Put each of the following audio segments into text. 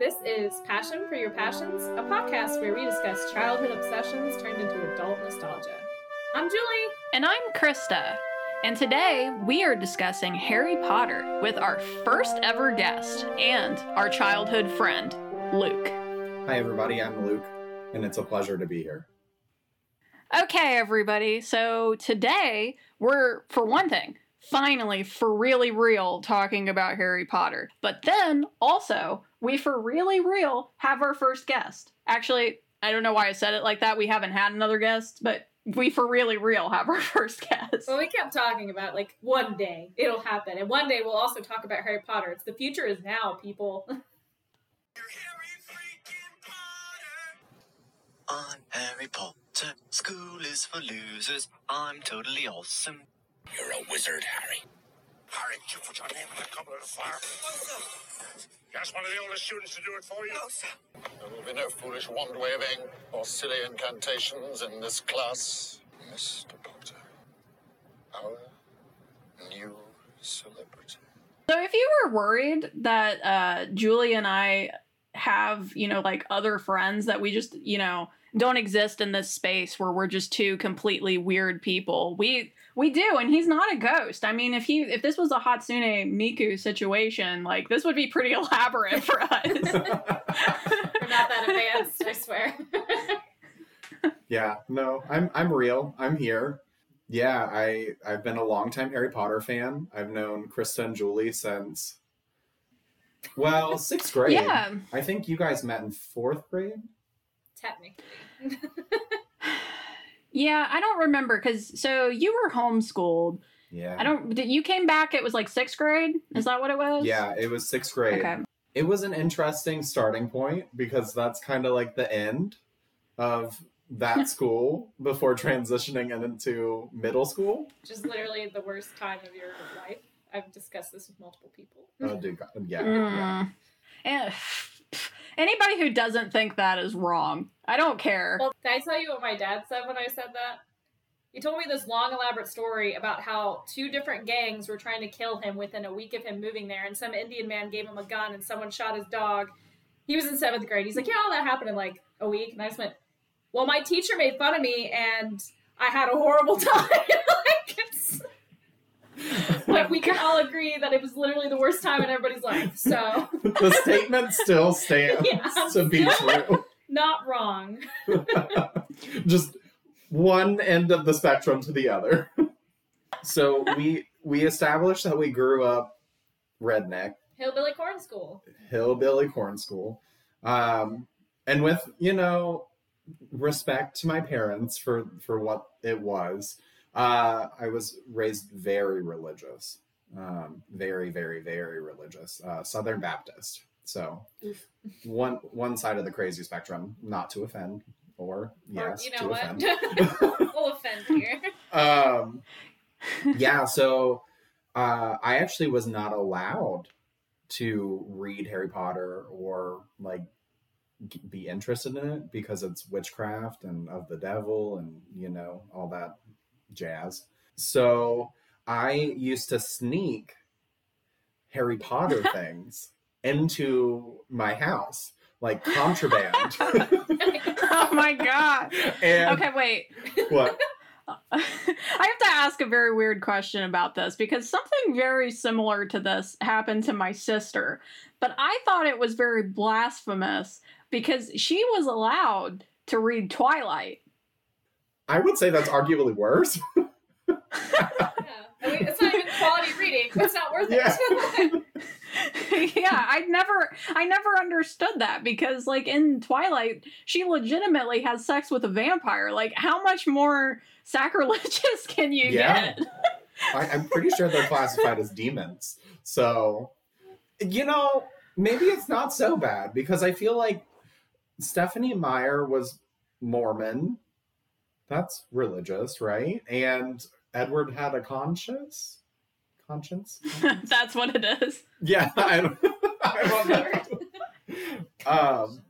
This is Passion for Your Passions, a podcast where we discuss childhood obsessions turned into adult nostalgia. I'm Julie. And I'm Krista. And today we are discussing Harry Potter with our first ever guest and our childhood friend, Luke. Hi, everybody. I'm Luke, and it's a pleasure to be here. Okay, everybody. So today we're, for one thing, finally for really real talking about Harry Potter. But then also, we for really real have our first guest. Actually, I don't know why I said it like that. We haven't had another guest, but we for really real have our first guest. Well, we kept talking about like one day it'll happen, and one day we'll also talk about Harry Potter. It's the future is now, people. I'm Harry Potter. School is for losers. I'm totally awesome. You're a wizard, Harry. Harry, did you put your name in the goblet of the fire? You ask one of the oldest students to do it for you? No, sir. There will be no foolish wand waving or silly incantations in this class, Mr. Potter. Our new celebrity. So if you were worried that uh, Julie and I have, you know, like other friends that we just, you know, don't exist in this space where we're just two completely weird people. We we do, and he's not a ghost. I mean, if he if this was a Hatsune Miku situation, like this would be pretty elaborate for us. We're not that advanced, I swear. Yeah, no, I'm I'm real. I'm here. Yeah, I I've been a longtime Harry Potter fan. I've known Krista and Julie since well, sixth grade. yeah. I think you guys met in fourth grade. Technically. Yeah, I don't remember because so you were homeschooled. Yeah. I don't. Did you came back? It was like sixth grade. Is that what it was? Yeah, it was sixth grade. Okay. It was an interesting starting point because that's kind of like the end of that school before transitioning into middle school. Which is literally the worst time of your life. I've discussed this with multiple people. Oh, dude, God, yeah, yeah. Mm. And anybody who doesn't think that is wrong. I don't care. Well, did I tell you what my dad said when I said that? He told me this long, elaborate story about how two different gangs were trying to kill him within a week of him moving there, and some Indian man gave him a gun, and someone shot his dog. He was in seventh grade. He's like, "Yeah, all that happened in like a week," and I just went, "Well, my teacher made fun of me, and I had a horrible time." like, like we can all agree that it was literally the worst time in everybody's life. So, the statement still stands Yeah. to be true. not wrong. Just one end of the spectrum to the other. so we we established that we grew up redneck, Hillbilly corn school. hillbilly corn school, um, and with you know respect to my parents for for what it was. Uh, I was raised very religious, um, very very very religious, uh, Southern Baptist. So Oof. one one side of the crazy spectrum, not to offend, or yes, or, you know to what? offend. we'll offend here. um, yeah, so uh, I actually was not allowed to read Harry Potter or like be interested in it because it's witchcraft and of the devil and you know all that jazz. So I used to sneak Harry Potter things into my house like contraband. oh my god. and Okay, wait. what? I have to ask a very weird question about this because something very similar to this happened to my sister, but I thought it was very blasphemous because she was allowed to read Twilight. I would say that's arguably worse. Yeah. I mean, it's not even quality reading. It's not worth Yeah. it. yeah, I never I never understood that because like in Twilight, she legitimately has sex with a vampire. Like how much more sacrilegious can you Yeah. get? I, I'm pretty sure they're classified as demons. So, you know, maybe it's not so bad because I feel like Stephenie Meyer was Mormon. That's religious, right? And Edward had a conscience. Conscience? That's what it is. Yeah, I don't, I don't. Um,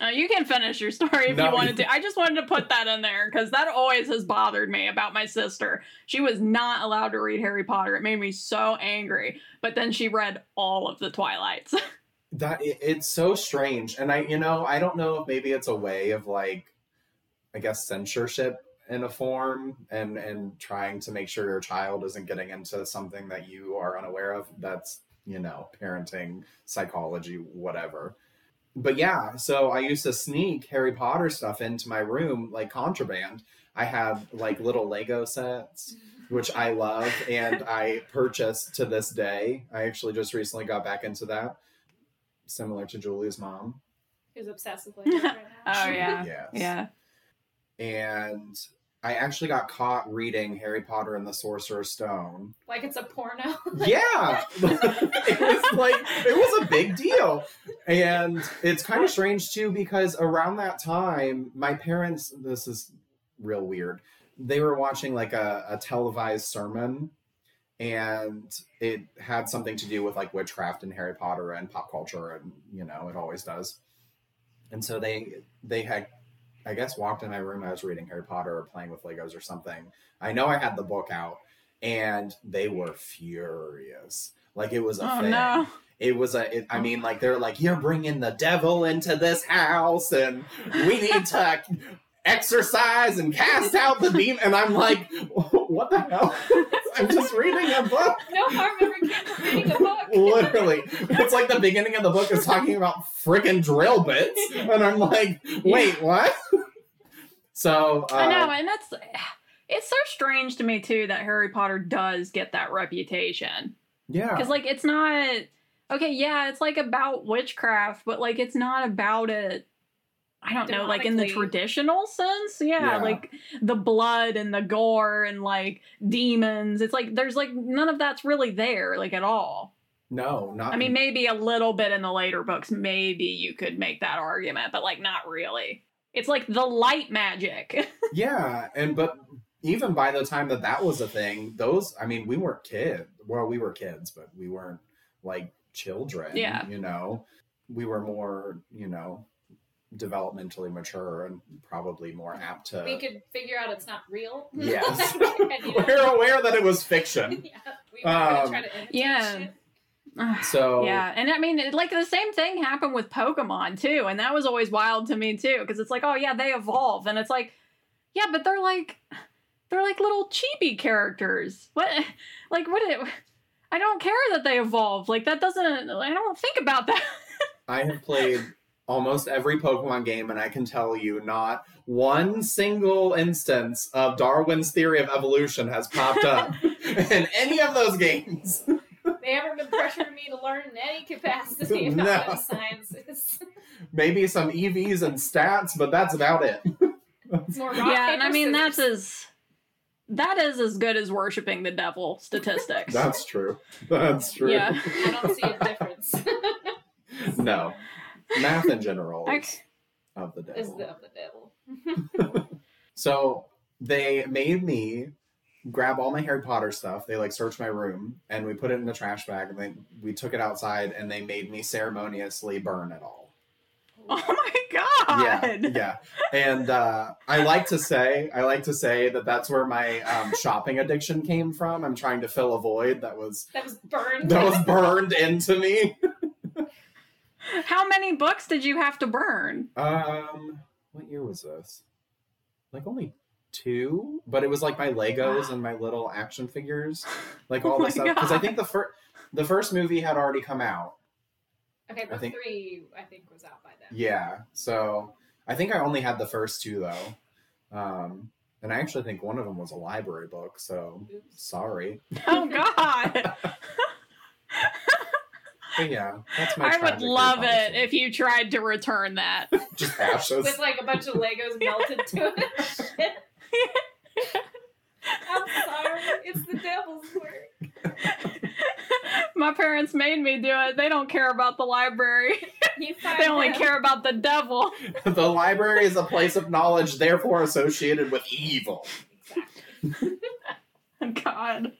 Uh, you can finish your story if No, you wanted to. I just wanted to put that in there because that always has bothered me about my sister. She was not allowed to read Harry Potter. It made me so angry. But then she read all of the Twilights. that it, it's so strange and i you know i don't know if maybe it's a way of like i guess censorship in a form and and trying to make sure your child isn't getting into something that you are unaware of that's you know parenting psychology whatever but yeah so i used to sneak harry potter stuff into my room like contraband i had like little lego sets which i love and i purchased to this day i actually just recently got back into that similar to julie's mom Who's obsessed with Legos right now? Oh yeah. yes Yeah. And I actually got caught reading Harry Potter and the Sorcerer's Stone. Like it's a porno. Yeah, it was like it was a big deal, and it's kind of strange too because around that time, my parents. This is real weird. They were watching like a, a televised sermon, and it had something to do with like witchcraft and Harry Potter and pop culture, and you know it always does. And so they they had I guess walked in my room. I was reading Harry Potter or playing with Legos or something. I know I had the book out, and they were furious. Like it was a Oh thing. no. It was a. It, I mean, like they're like, you're bringing the devil into this house, and we need to exorcise and cast out the demon. And I'm like, what the hell? I'm just reading a book. no harm ever came from reading a book. Literally, it's like the beginning of the book is talking about freaking drill bits, and I'm like, wait, what? So uh, I know, and that's it's so strange to me too that Harry Potter does get that reputation. yeah, Because like it's not okay, yeah, it's like about witchcraft, but like it's not about it. I don't know, like in the traditional sense, yeah, Yeah. like the blood and the gore and like demons. It's like there's like none of that's really there, like at all. no, not. I mean, maybe a little bit in the later books, maybe you could make that argument, but like not really. It's like the light magic. Yeah, and but even by the time that that was a thing, those I mean, we weren't kids. Well, we were kids, but we weren't like children. Yeah. you know, we were more, you know, developmentally mature and probably more apt to. We could figure out it's not real. Yes. And, you know, we're aware that it was fiction. yeah, we were gonna Um, try to imitate Yeah. So Yeah, and I mean, it- like the same thing happened with Pokemon too, and that was always wild to me too, because it's like, oh yeah, they evolve, and it's like, yeah, but they're like, they're like little chibi characters. What, like, what? It, I don't care that they evolve. Like that doesn't. I don't think about that. I have played almost every Pokemon game, and I can tell you not one single instance of Darwin's theory of evolution has popped up in any of those games. They haven't been pressuring me to learn in any capacity about No. what sciences. Maybe some EVs and stats, but that's about it. It's more rock, yeah, and I mean that's as that is as good as worshiping the devil statistics. That's true. That's true. Yeah. I don't see a difference. No. Math in general is Okay. of the is devil. the, of the devil. So they made me grab all my Harry Potter stuff. They like searched my room and we put it in the trash bag and then we took it outside and they made me ceremoniously burn it all. Oh my god. Yeah, yeah. And uh, I like to say, I like to say that that's where my um, shopping addiction came from. I'm trying to fill a void that was That was burned. that was burned into me. How many books did you have to burn? Um, what year was this? Like only two, but it was like my Legos and my little action figures, like all Oh this stuff. Because I think the first the first movie had already come out. Okay, I book think- three, I think, was out by then. Yeah, so I think I only had the first two though, um, and I actually think one of them was a library book. So Oops. sorry, Oh god. but yeah, that's my. I would love it story. if you tried to return that. just ashes. With like a bunch of Legos melted to it. I'm sorry, it's the devil's work. My parents made me do it. They don't care about the library. They only them. care about the devil. the library is a place of knowledge, therefore associated with evil. God.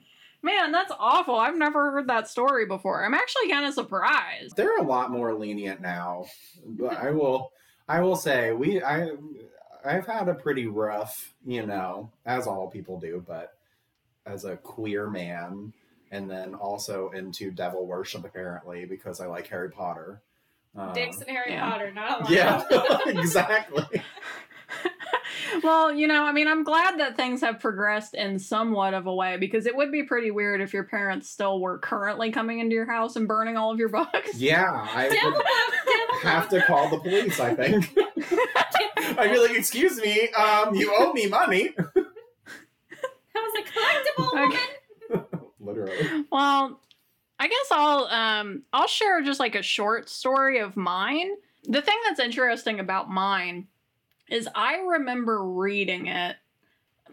Man, that's awful. I've never heard that story before. I'm actually kind of surprised. they're a lot more lenient now. But I will I will say we I I've had a pretty rough, you know, as all people do, but as a queer man and then also into devil worship apparently because I like Harry Potter. Um, Dicks and Harry yeah. Potter, not allowed. yeah, exactly. Well, you know, I mean, I'm glad that things have progressed in somewhat of a way because it would be pretty weird if your parents still were currently coming into your house and burning all of your books. Yeah, I would have to call the police. I think. I'd be like, "Excuse me, um, you owe me money." That was a collectible Okay. woman. Literally. Well, I guess I'll um I'll share just like a short story of mine. The thing that's interesting about mine is I remember reading it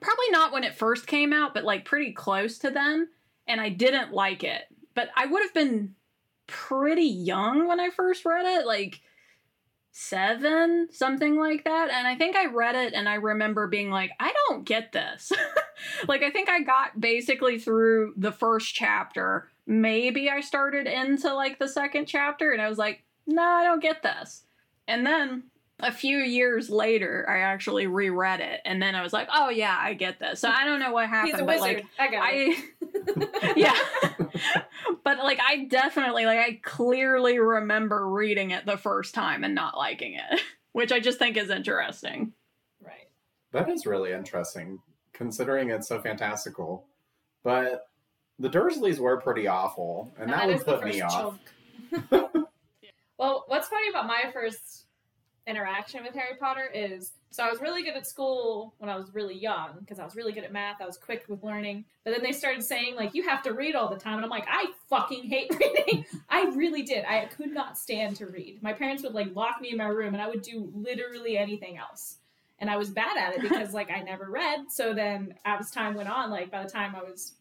probably not when it first came out, but like pretty close to then, and I didn't like it. But I would have been pretty young when I first read it, like seven, something like that. And I think I read it and I remember being like, I don't get this. like, I think I got basically through the first chapter. Maybe I started into like the second chapter and I was like, no, I don't get this. And then a few years later, I actually reread it and then I was like, oh yeah, I get this. So I don't know what happened, He's a but wizard. like, I got it. I yeah. but like I definitely like I clearly remember reading it the first time and not liking it, which I just think is interesting. Right. That is really interesting, considering it's so fantastical. But the Dursleys were pretty awful, and that, would put me first off. well, what's funny about my first interaction with Harry Potter is so I was really good at school when I was really young because I was really good at math. I was quick with learning. But then they started saying like you have to read all the time, and I'm like, I fucking hate reading. I really did. I could not stand to read. My parents would like lock me in my room, and I would do literally anything else. And I was bad at it because like I never read. So then as time went on, like by the time I was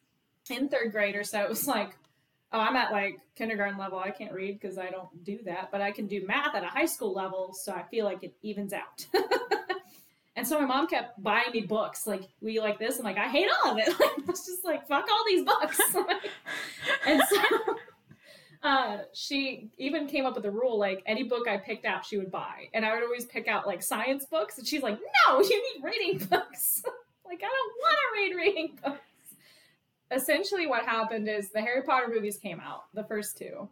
in third grade or so, it was like oh, I'm at like kindergarten level. I can't read because I don't do that, but I can do math at a high school level, so I feel like it evens out. and so my mom kept buying me books, like we like this. I'm like, I hate all of it. Like it's just like fuck all these books. and so uh, she even came up with a rule like any book I picked out, she would buy, and I would always pick out like science books, and she's like, no, you need reading books. like I don't want to read reading books essentially what happened is the Harry Potter movies came out, the first two.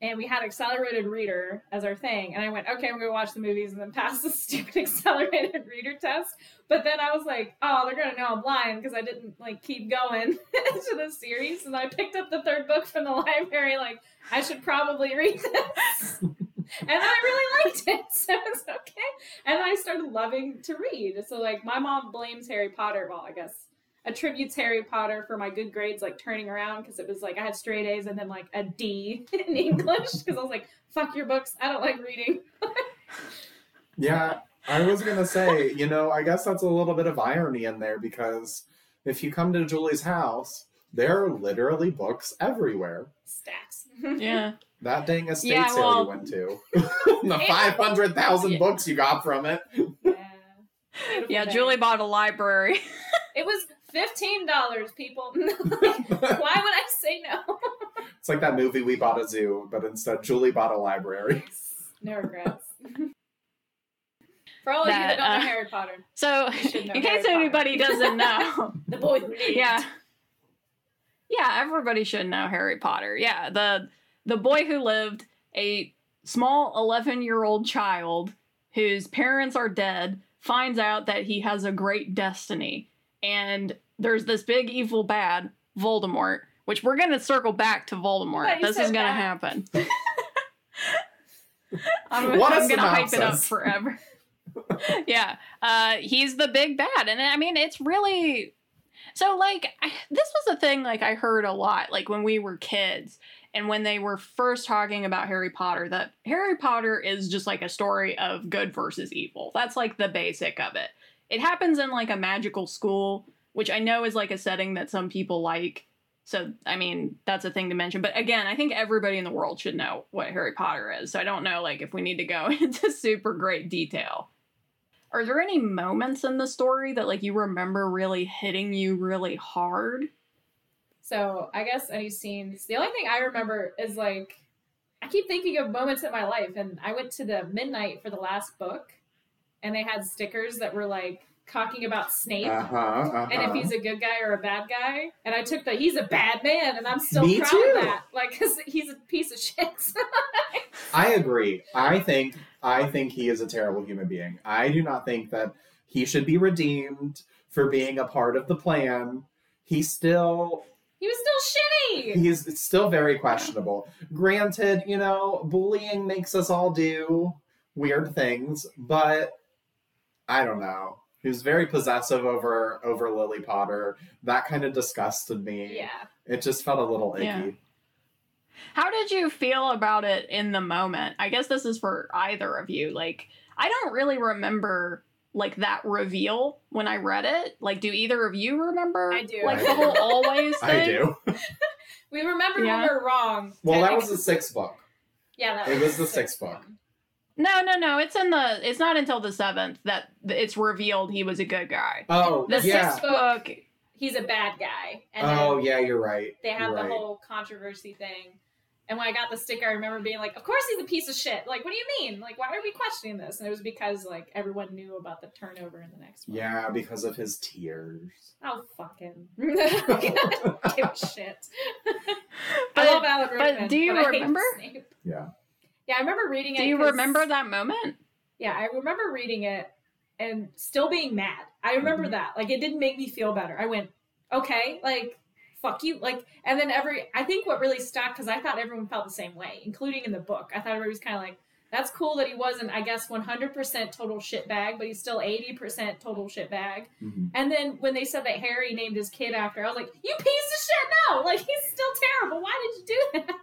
And we had accelerated reader as our thing. And I went, okay, I'm gonna watch the movies and then pass the stupid accelerated reader test. But then I was like, oh, they're gonna know I'm blind because I didn't like keep going into the series. And I picked up the third book from the library, like, I should probably read this. and I really liked it, so it's okay. And I started loving to read. So like my mom blames Harry Potter, well, I guess attributes Harry Potter for my good grades like turning around because it was like I had straight A's and then like a D in English because I was like, fuck your books, I don't like reading. Yeah, I was gonna say, you know, I guess that's a little bit of irony in there because if you come to Julie's house, there are literally books everywhere. Stacks. Yeah. That dang estate Yeah, sale well- you went to. the 500,000 Yeah. books you got from it. yeah. Yeah. Julie bought a library. It was fifteen dollars, people. Why would I say no? It's like that movie We Bought a Zoo, but instead Julie bought a library. No regrets. For all of you That, that don't uh, know Harry Potter, So, You should know in Harry case Potter. anybody doesn't know, the boy who lived. yeah. Yeah, everybody should know Harry Potter. Yeah, the the boy who lived a small 11-year-old child whose parents are dead finds out that he has a great destiny and there's this big evil bad Voldemort, which we're going to circle back to Voldemort. But you This is going to happen. I'm, What a I'm going to hype it up forever. yeah, uh, he's the big bad, and I mean, it's really so. Like, I, this was a thing like I heard a lot, like when we were kids, and when they were first talking about Harry Potter, that Harry Potter is just like a story of good versus evil. That's like the basic of it. It happens in like a magical school, which I know is like a setting that some people like. So, I mean, that's a thing to mention. But again, I think everybody in the world should know what Harry Potter is. So I don't know like if we need to go into super great detail. Are there any moments in the story that like you remember really hitting you really hard? So I guess any scenes. The only thing I remember is like I keep thinking of moments in my life, and I went to the midnight for the last book, and they had stickers that were like talking about Snape. Uh-huh, uh-huh. And if he's a good guy or a bad guy, and I took the he's a bad man, and I'm still Me proud too. of that, like because he's a piece of shit. I agree. I think I think he is a terrible human being. I do not think that he should be redeemed for being a part of the plan. He's still he was still shitty. he's still very questionable. Granted, you know, bullying makes us all do weird things, but I don't know. He was very possessive over over Lily Potter. That kind of disgusted me. Yeah, It just felt a little icky. Yeah. How did you feel about it in the moment? I guess this is for either of you. Like, I don't really remember like that reveal when I read it. Like, do either of you remember? I do. Like I the do. whole always thing. I do. we remember Yeah. we were wrong. Well, that was the sixth book. Yeah, that it was the sixth sixth book. one. No, no, no. It's in the. It's not until the seventh that it's revealed he was a good guy. Oh, The yeah. sixth Book. He's a bad guy, and Oh, yeah, you're right. they have You're the right. whole controversy thing. And when I got the sticker, I remember being like, "Of course he's a piece of shit." Like, what do you mean? Like, why are we questioning this? And it was because like everyone knew about the turnover in the next one. Yeah, because of his tears. Oh fucking give shit. But- I love Alan Rickman. do you I hate remember? Snape. Yeah. Yeah, I remember reading it. Do you remember that moment? Yeah, I remember reading it and still being mad. I remember Mhm. that. Like, it didn't make me feel better. I went, okay, like, fuck you. Like, and then every, I think what really stuck, because I thought everyone felt the same way, including in the book. I thought everybody was kind of like, that's cool that he wasn't, I guess, 100% total shitbag, but he's still 80% total shitbag. Mhm. And then when they said that Harry named his kid after, I was like, you piece of shit, no! Like, he's still terrible. Why did you do that?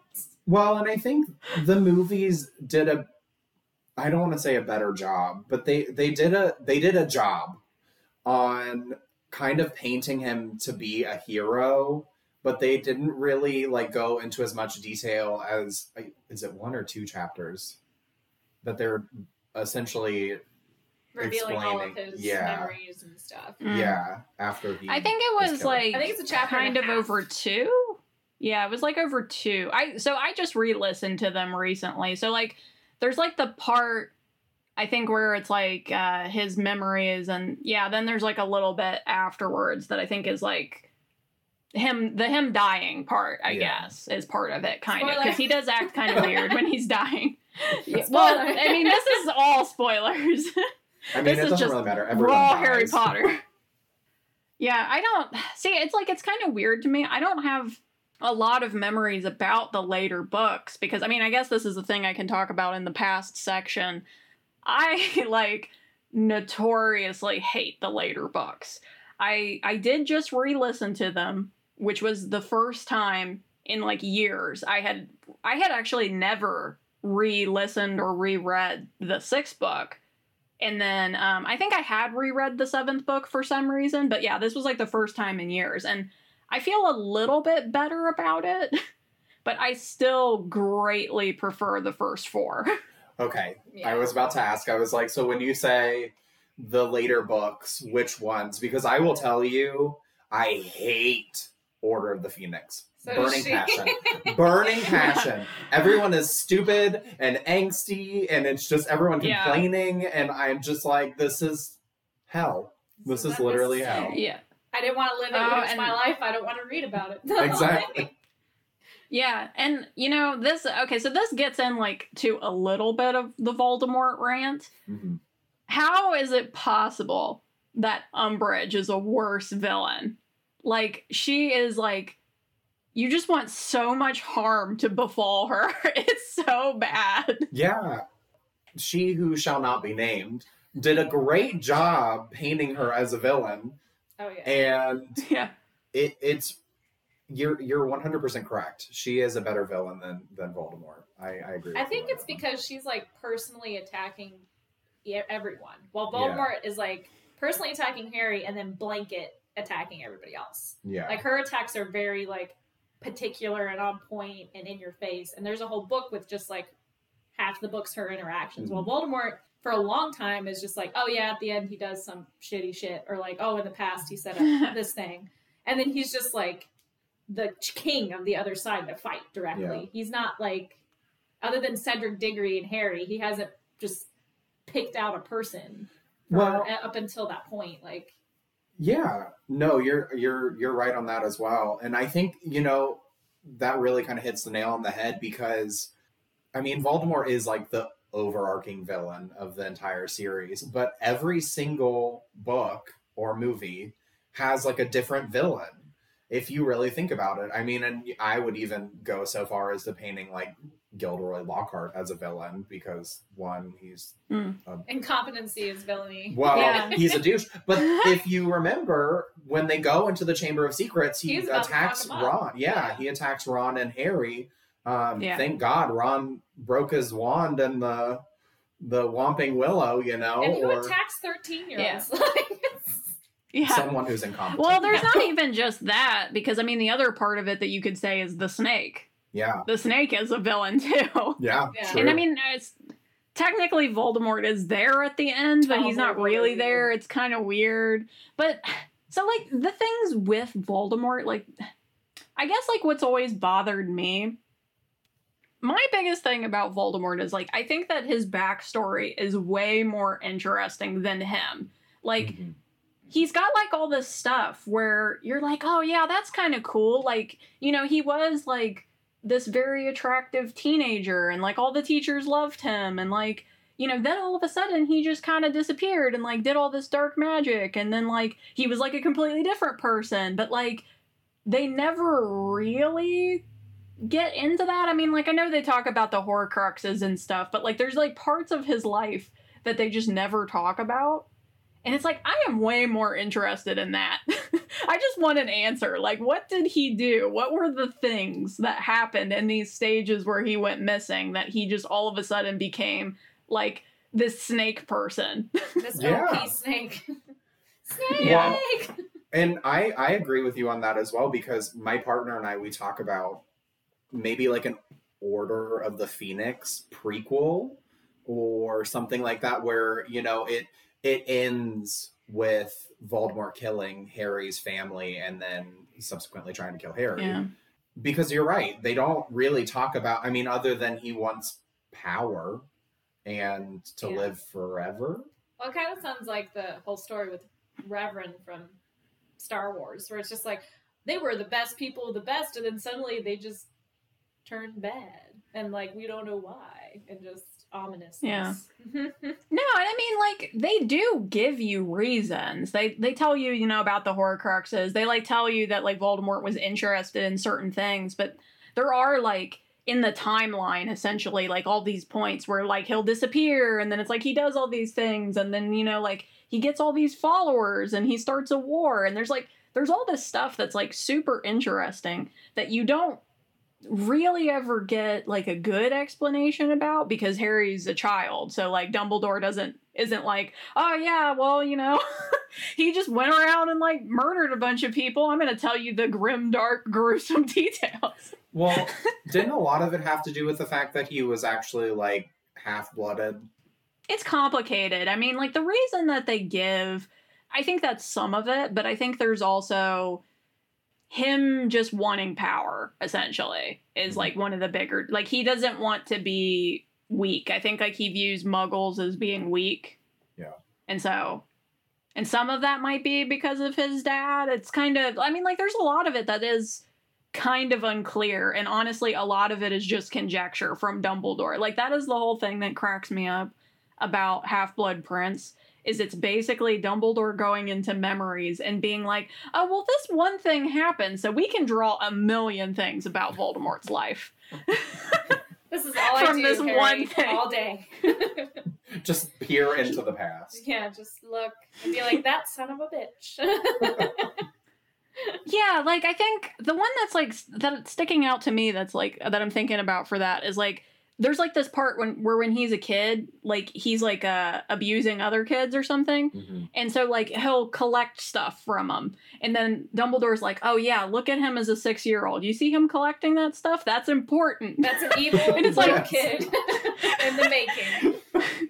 Well, and I think the movies did a I don't want to say a better job, but they they did a they did a job on kind of painting him to be a hero, but they didn't really like go into as much detail as is it one or two chapters that they're essentially Revealing all of his yeah. memories and stuff. Mm. yeah after he I think it was was like I think it's a chapter kind of half. over two. Yeah, it was like over two. I so I just re-listened to them recently. So like, there's like the part I think where it's like uh, his memories, and yeah, then there's like a little bit afterwards that I think is like him the him dying part. I Yeah. guess is part of it, kind of Spoiler. because he does act kind of weird when he's dying. Yeah, well, I mean, this is all spoilers. I mean this it is doesn't just really matter. Everyone raw dies. Harry Potter. yeah, I don't see. It's like it's kind of weird to me. I don't have a lot of memories about the later books because I mean, I guess this is the thing I can talk about in the past section. I like notoriously hate the later books. I I did just re-listen to them, which was the first time in like years I had I had actually never re-listened or reread the sixth book. And then um, I think I had reread the seventh book for some reason, but yeah, this was like the first time in years, and I feel a little bit better about it, but I still greatly prefer the first four. Okay. Yeah. I was about to ask. I was like, so when you say the later books, which ones? Because I will tell you, I hate Order of the Phoenix. So Burning she- passion. Burning passion. Everyone is stupid and angsty, and it's just everyone Yeah. complaining, and I'm just like, this is hell. This is literally hell. yeah. I didn't want to live it. Oh, it's my life. I don't want to read about it. Exactly. Yeah, and you know, this okay, so this gets in like to a little bit of the Voldemort rant. Mhm. How is it possible that Umbridge is a worse villain? Like she is like you just want so much harm to befall her. It's so bad. Yeah. She who shall not be named did a great job painting her as a villain, oh yeah. and Yeah. it, it's you're you're 100% correct she is a better villain than than voldemort i, I agree I think it's one. because she's like personally attacking everyone, while Yeah. Voldemort is like personally attacking Harry and then blanket attacking everybody else. yeah Like her attacks are very like particular and on point and in your face. And there's a whole book with just like half the book's her interactions. Mm-hmm. While Voldemort for a long time is just like, oh yeah, at the end he does some shitty shit, or like, oh in the past he said a, this thing, and then he's just like the king of the other side to fight directly. Yeah. He's not like other than Cedric Diggory and Harry, he hasn't just picked out a person. Well- up until that point. Like, Yeah, no, you're you're you're right on that as well. And I think, you know, that really kind of hits the nail on the head because I mean, Voldemort is like the overarching villain of the entire series, but every single book or movie has like a different villain. If you really think about it. I mean, and I would even go so far as to painting like Gilderoy Lockhart as a villain because one, he's hmm. incompetency is villainy. well, Yeah. he's a douche. But if you remember, when they go into the Chamber of Secrets, he He's attacks fuck 'em up. Ron. Yeah, Yeah. he attacks Ron and Harry. Um, Yeah. Thank God Ron broke his wand and the the Whomping Willow, you know, and who or attacks 13 year olds? Yeah. someone who's incompetent. Well, there's not even just that because I mean the other part of it that you could say is the snake. yeah, The snake is a villain too. yeah, Yeah. true. And I mean, it's technically Voldemort is there at the end, but he's not really there. It's kind of weird. But so like the things with Voldemort, like I guess like what's always bothered me. My biggest thing about Voldemort is like I think that his backstory is way more interesting than him. Like Mhm. he's got like all this stuff where you're like, oh yeah, that's kind of cool. Like, you know, he was like this very attractive teenager and like all the teachers loved him and like, you know, then all of a sudden he just kind of disappeared and like did all this dark magic and then like he was like a completely different person, but like they never really get into that. I mean, like I know they talk about the horcruxes and stuff, but like there's like parts of his life that they just never talk about. And it's like, I am way more interested in that. I just want an answer. Like, what did he do? What were the things that happened in these stages where he went missing that he just all of a sudden became like this snake person? this Yeah. OP snake. snake! Well- And I I agree with you on that as well because my partner and I we talk about maybe like an Order of the Phoenix prequel or something like that where you know it it ends with Voldemort killing Harry's family and then subsequently trying to kill Harry. Yeah. Because you're right, they don't really talk about I mean other than he wants power and to Yeah. live forever. Well, it kind of sounds like the whole story with Reverend from Star Wars, where it's just like they were the best people, the best, and then suddenly they just turned bad, and like we don't know why, and just ominous. Yeah. No, and I mean like they do give you reasons. They they tell you, you know, about the Horcruxes. They like tell you that like Voldemort was interested in certain things, but there are like in the timeline essentially like all these points where like he'll disappear and then it's like he does all these things and then you know like he gets all these followers and he starts a war and there's like there's all this stuff that's like super interesting that you don't really ever get like a good explanation about because Harry's a child. So like Dumbledore doesn't isn't like, "Oh yeah, well, you know, he just went around and like murdered a bunch of people. I'm going to tell you the grim, dark, gruesome details." Well, didn't a lot of it have to do with the fact that he was actually like half blooded? It's complicated. I mean, like the reason that they give I think that's some of it, but I think there's also him just wanting power essentially is mm-hmm. like one of the bigger like he doesn't want to be weak. I think like he views muggles as being weak. Yeah. And so and some of that might be because of his dad. It's kind of I mean like there's a lot of it that is kind of unclear and honestly a lot of it is just conjecture from Dumbledore. Like that is the whole thing that cracks me up about Half-Blood Prince is it's basically Dumbledore going into memories and being like, "Oh, well this one thing happened, so we can draw a million things about Voldemort's life." This is all I From do, this Harry, one thing. all day. Just peer into the past. yeah, just look and be like that son of a bitch. Yeah, like I think the one that's like s- that's sticking out to me that's like that I'm thinking about for that is like there's like this part when where when he's a kid, like he's like uh abusing other kids or something. Mhm. And so like he'll collect stuff from them. And then Dumbledore's like, "Oh yeah, look at him as a 6-year-old. You see him collecting that stuff? That's important." That's an evil And it's little like- kid in the making.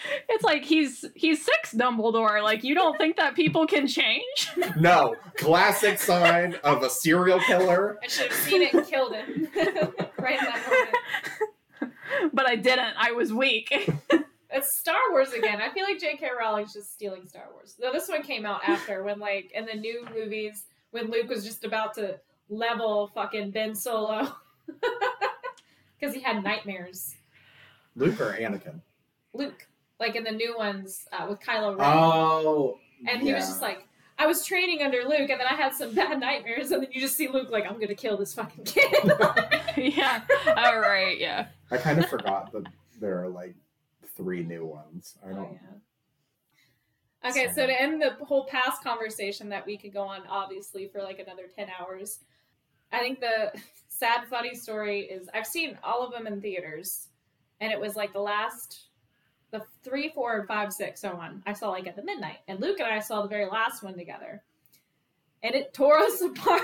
it's like he's he's 6 Dumbledore. Like you don't think that people can change? No, classic sign of a serial killer. I should have seen it and killed him right in that moment. but I didn't. I was weak. It's Star Wars again. I feel like J.K. Rowling's just stealing Star Wars. Though this one came out after when, like, in the new movies, when Luke was just about to level fucking Ben Solo because he had nightmares. Luke or Anakin? Luke, like in the new ones uh, with Kylo Ren, Oh, and he was just like, I was training under Luke, and then I had some bad nightmares, and then you just see Luke like, I'm gonna kill this fucking kid. yeah. All right. Yeah. I kind of forgot that there are like three new ones. I Oh, don't. yeah. Okay, so to end the whole past conversation that we could go on, obviously, for like another 10 hours, I think the sad, funny story is I've seen all of them in theaters, and it was like the last, the three, four, five, six, so on. I saw like at the midnight, and Luke and I saw the very last one together, and it tore us apart.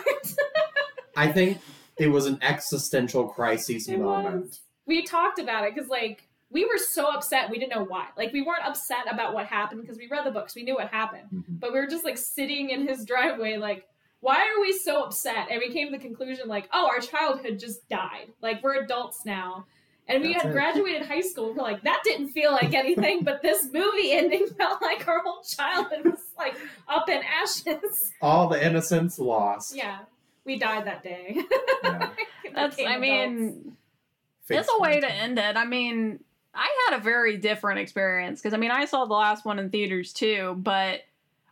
I think it was an existential crisis It moment. was. we talked about it because like we were so upset we didn't know why like we weren't upset about what happened because we read the books we knew what happened Mhm. but we were just like sitting in his driveway like why are we so upset and we came to the conclusion like oh our childhood just died like we're adults now and we That's had it. graduated high school and we're like that didn't feel like anything but this movie ending felt like our whole childhood was like up in ashes All the innocence lost. yeah we died that day Yeah. That's. Became I adults. mean, Fate it's a way to end it. I mean, I had a very different experience because I mean, I saw the last one in theaters too, but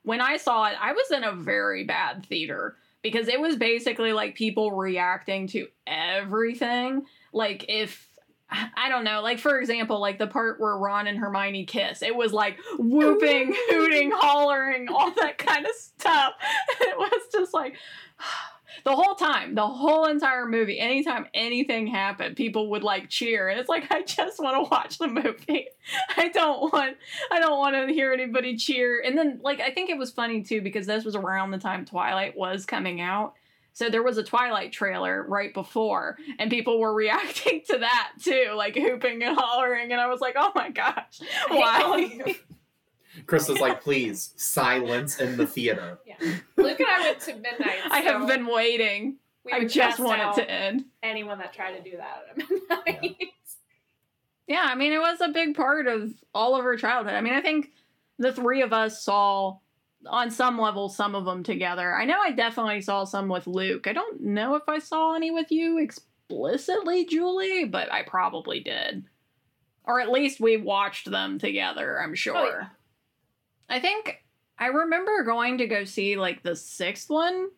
when I saw it, I was in a very bad theater because it was basically like people reacting to everything. Like, if I don't know, like for example, like the part where Ron and Hermione kiss, it was like whooping, hooting, hollering, all that kind of stuff. It was just like the whole time, the whole entire movie, anytime anything happened, people would like cheer, and it's like I just want to watch the movie. I don't want, I don't want to hear anybody cheer. And then, like, I think it was funny too because this was around the time Twilight was coming out, so there was a Twilight trailer right before, and people were reacting to that too, like hooping and hollering, and I was like, oh my gosh, I why? calling. Chris was like, please, silence in the theater. Yeah. Luke and I went to midnight. I have been waiting. we I just test want it to end. anyone that tried to do that at midnight. Yeah, I mean, it was a big part of all of our childhood. I mean, I think the three of us saw, on some level, some of them together. I know I definitely saw some with Luke. I don't know if I saw any with you explicitly, Julie, but I probably did. Or at least we watched them together, I'm oh, sure. Oh, yeah. I think I remember going to go see, like, the sixth one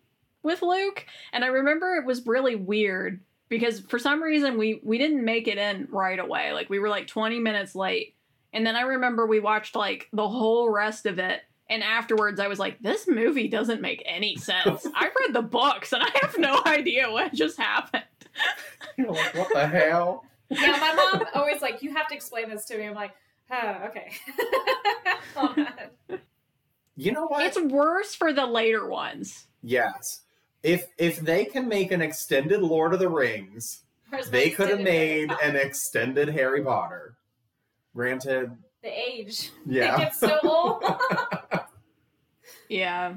with Luke, and I remember it was really weird because for some reason we we didn't make it in right away. Like we were like 20 minutes late. And then I remember we watched like the whole rest of it and afterwards I was like this movie doesn't make any sense. I read the books and I have no idea what just happened. You're like, what the hell? yeah, my mom always like, you have to explain this to me. I'm like, oh, okay. You know what? It's worse for the later ones. yes. If if they can make an extended Lord of the Rings, Where's they could have made an extended Harry Potter. Granted, Potter? The age. It yeah. gets so old. Yeah.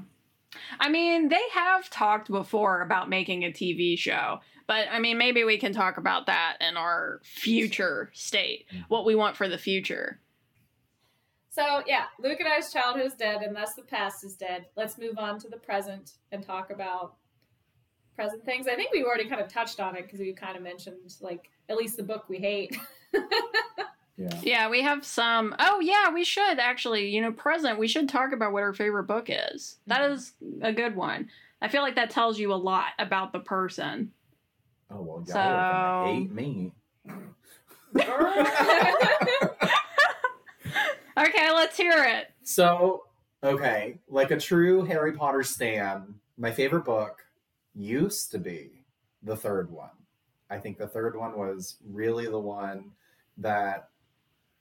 I mean, they have talked before about making a TV show, but I mean, maybe we can talk about that in our future state, mm-hmm. what we want for the future. so yeah, Luke and I's childhood is dead, and thus the past is dead. Let's move on to the present and talk about present things. I think we've already kind of touched on it because we kind of mentioned like at least the book we hate. yeah. Yeah, we have some. Oh, yeah, we should actually, you know, present, we should talk about what our favorite book is. That mm-hmm. is a good one. I feel like that tells you a lot about the person. Oh well, y'all So- are hate me. Okay, let's hear it. So, okay, like a true Harry Potter stan, my favorite book used to be the third one. I think the third one was really the one that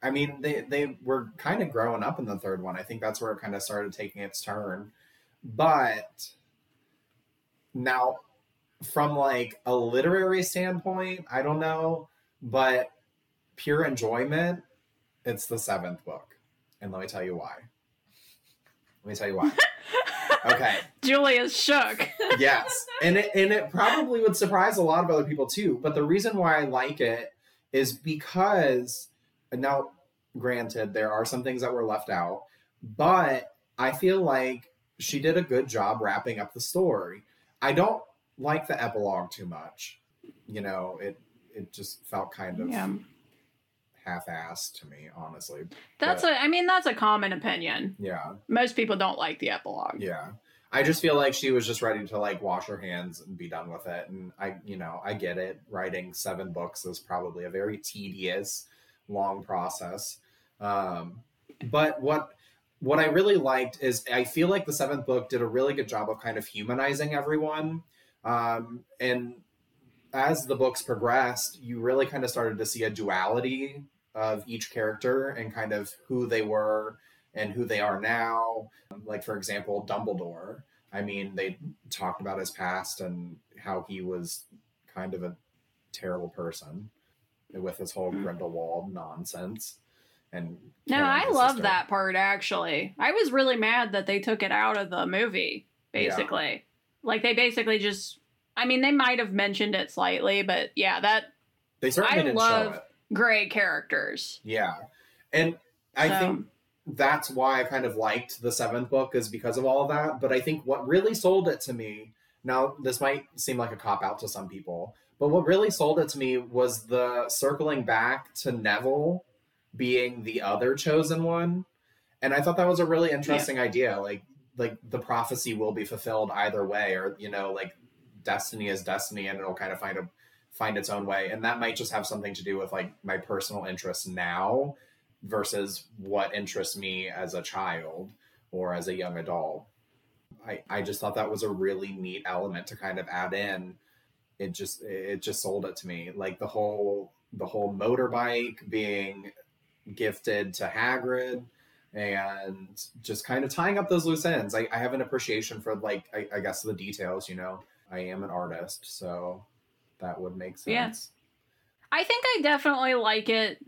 I mean, they they were kind of growing up in the third one. I think that's where it kind of started taking its turn. But now from like a literary standpoint, I don't know, but pure enjoyment, it's the seventh book. And let me tell you why. Let me tell you why. Okay. Julia's shook. yes. And it and it probably would surprise a lot of other people too. But the reason why I like it is because now granted, there are some things that were left out, but I feel like she did a good job wrapping up the story. I don't like the epilogue too much. You know, it it just felt kind of Yeah. half-assed to me, honestly. That's But- a I mean that's a common opinion. Yeah, Most people don't like the epilogue. yeah. I just feel like she was just ready to like wash her hands and be done with it. And I, you know, I get it. Writing seven books is probably a very tedious, long process. Um, but what what I really liked is I feel like the seventh book did a really good job of kind of humanizing everyone. Um, and as the books progressed, you really kind of started to see a duality of each character and kind of who they were and who they are now. Like, for example, Dumbledore. I mean, they talked about his past and how he was kind of a terrible person with his whole Mm. Grindelwald nonsense. And No, I love sister. that part actually. I was really mad that they took it out of the movie, basically. Like they basically just I mean, they might have mentioned it slightly, but yeah, that They certainly I didn't love- show it. great characters. Yeah. And I So- think that's why I kind of liked the seventh book is because of all of that. But I think what really sold it to me, now this might seem like a cop out to some people, but what really sold it to me was the circling back to Neville being the other chosen one. And I thought that was a really interesting idea. Like like the prophecy will be fulfilled either way, or you know, like destiny is destiny and it'll kind of find a find its own way. And that might just have something to do with like my personal interests now versus what interests me as a child or as a young adult. I, I just thought that was a really neat element to kind of add in. It just it just sold it to me. Like the whole the whole motorbike being gifted to Hagrid and just kind of tying up those loose ends. I, I have an appreciation for like I, I guess the details, you know. I am an artist, so that would make Yeah. sense. I think I definitely like it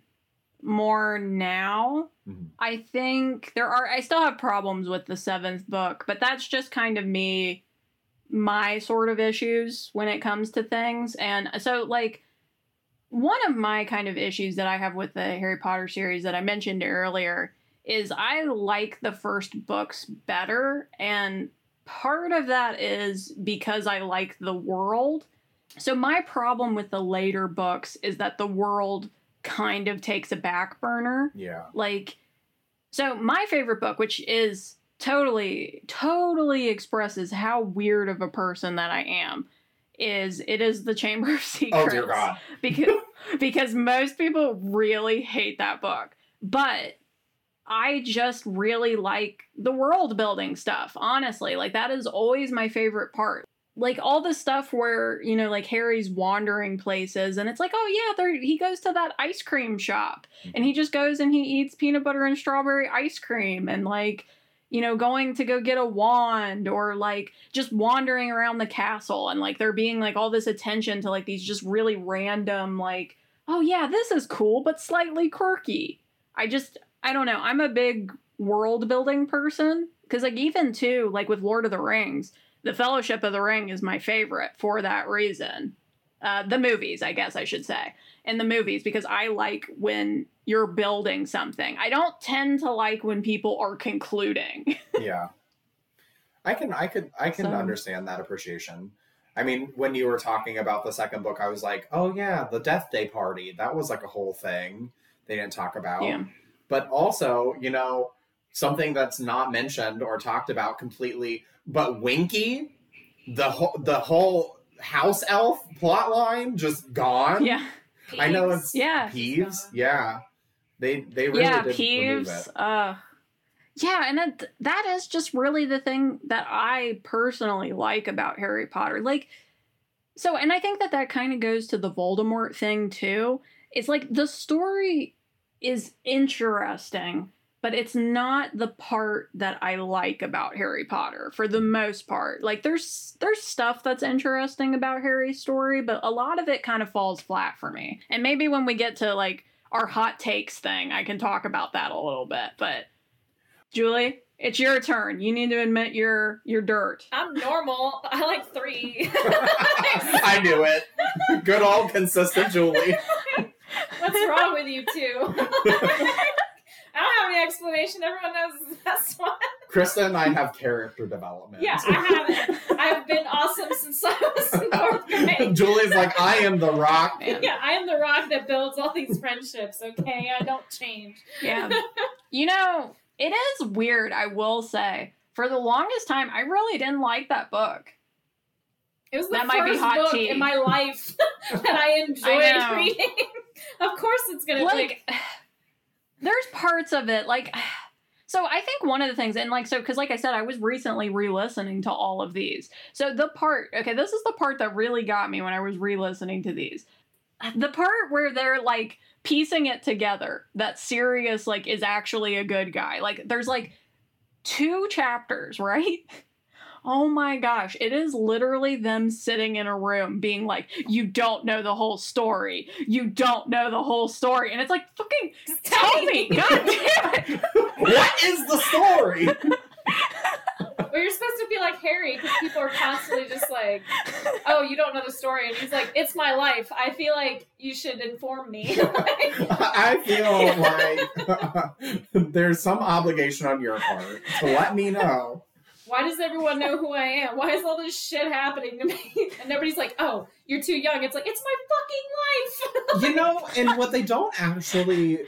more now. Mhm. I think there are I still have problems with the seventh book, but that's just kind of me my sort of issues when it comes to things. And so like one of my kind of issues that I have with the Harry Potter series that I mentioned earlier is I like the first books better and part of that is because I like the world. So my problem with the later books is that the world kind of takes a back burner. Yeah. Like, so my favorite book, which is totally, totally expresses how weird of a person that I am, is it is the Chamber of Secrets. Oh dear God. Because because most people really hate that book, but I just really like the world building stuff. Honestly, like that is always my favorite part. Like all the stuff where you know like harry's wandering places and it's like oh yeah there he goes to that ice cream shop. Mm-hmm. And he just goes and he eats peanut butter and strawberry ice cream and like you know going to go get a wand or like just wandering around the castle and like there being like all this attention to like these just really random like oh yeah this is cool but slightly quirky i just i don't know i'm a big world building person because like even too like with lord of the rings the Fellowship of the Ring is my favorite for that reason. Uh, the movies, I guess I should say, in the movies, because I like when you're building something. I don't tend to like when people are concluding. yeah i can i could i can So- understand that appreciation i mean when you were talking about the second book i was like oh yeah the death day party that was like a whole thing they didn't talk about yeah. but also you know something that's not mentioned or talked about completely but winky the whole the whole house elf plot line just gone Yeah. i know it's Yeah. peeves yeah they they really yeah, peeves. Uh, yeah, and that that is just really the thing that I personally like about Harry Potter. Like, so, and I think that that kind of goes to the Voldemort thing too. It's like the story is interesting, but it's not the part that I like about Harry Potter for the most part. Like, there's there's stuff that's interesting about Harry's story, but a lot of it kind of falls flat for me. And maybe when we get to like our hot takes thing, I can talk about that a little bit. But Julie, it's your turn. You need to admit your your dirt. I'm normal. I like three. I knew it. Good old consistent Julie. What's wrong with you two? explanation everyone knows is the best one. Krista and I have character development. Yeah, I have it. I have been awesome since I was in fourth grade. Julie's like, I am the rock. Man. Yeah, I am the rock that builds all these friendships, okay? I don't change. Yeah. you know, it is weird, I will say. For the longest time, I really didn't like that book. It was the That might be first hot book tea. in my life that I enjoyed I reading. of course it's gonna like be there's parts of it like so i think one of the things and like so because like i said i was recently re-listening to all of these. So the part okay this is the part that really got me when i was re-listening to these. The part where they're like piecing it together that sirius like is actually a good guy. Like there's like two chapters right Oh my gosh, it is literally them sitting in a room being like, You don't know the whole story. You don't know the whole story. And it's like, fucking Just tell me. God damn it. What is the story? Well, you're supposed to be like Harry because people are constantly just like, "Oh, you don't know the story," and he's like, "It's my life. I feel like you should inform me." I feel like there's some obligation on your part to let me know. Why does everyone know who I am? Why is all this shit happening to me? And nobody's like, "Oh, you're too young." It's like it's my fucking life. You know, and what they don't actually,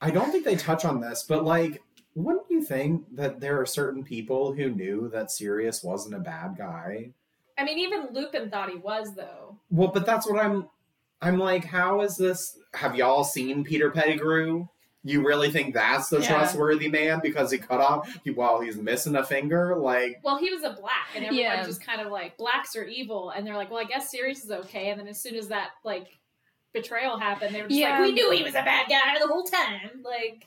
I don't think they touch on this, but like, wouldn't you think that there are certain people who knew that Sirius wasn't a bad guy? I mean, even Lupin thought he was though. Well, but that's what I'm. I'm like, how is this? Have y'all seen Peter Pettigrew? You really think that's the Yeah. trustworthy man because he cut off he, while he's missing a finger? Like, Well, he was a black, and everyone Yeah. just kind of like blacks are evil, and they're like, "Well, I guess Sirius is okay." And then as soon as that like betrayal happened, they were just Yeah. like, "We knew he was a bad guy the whole time." Like,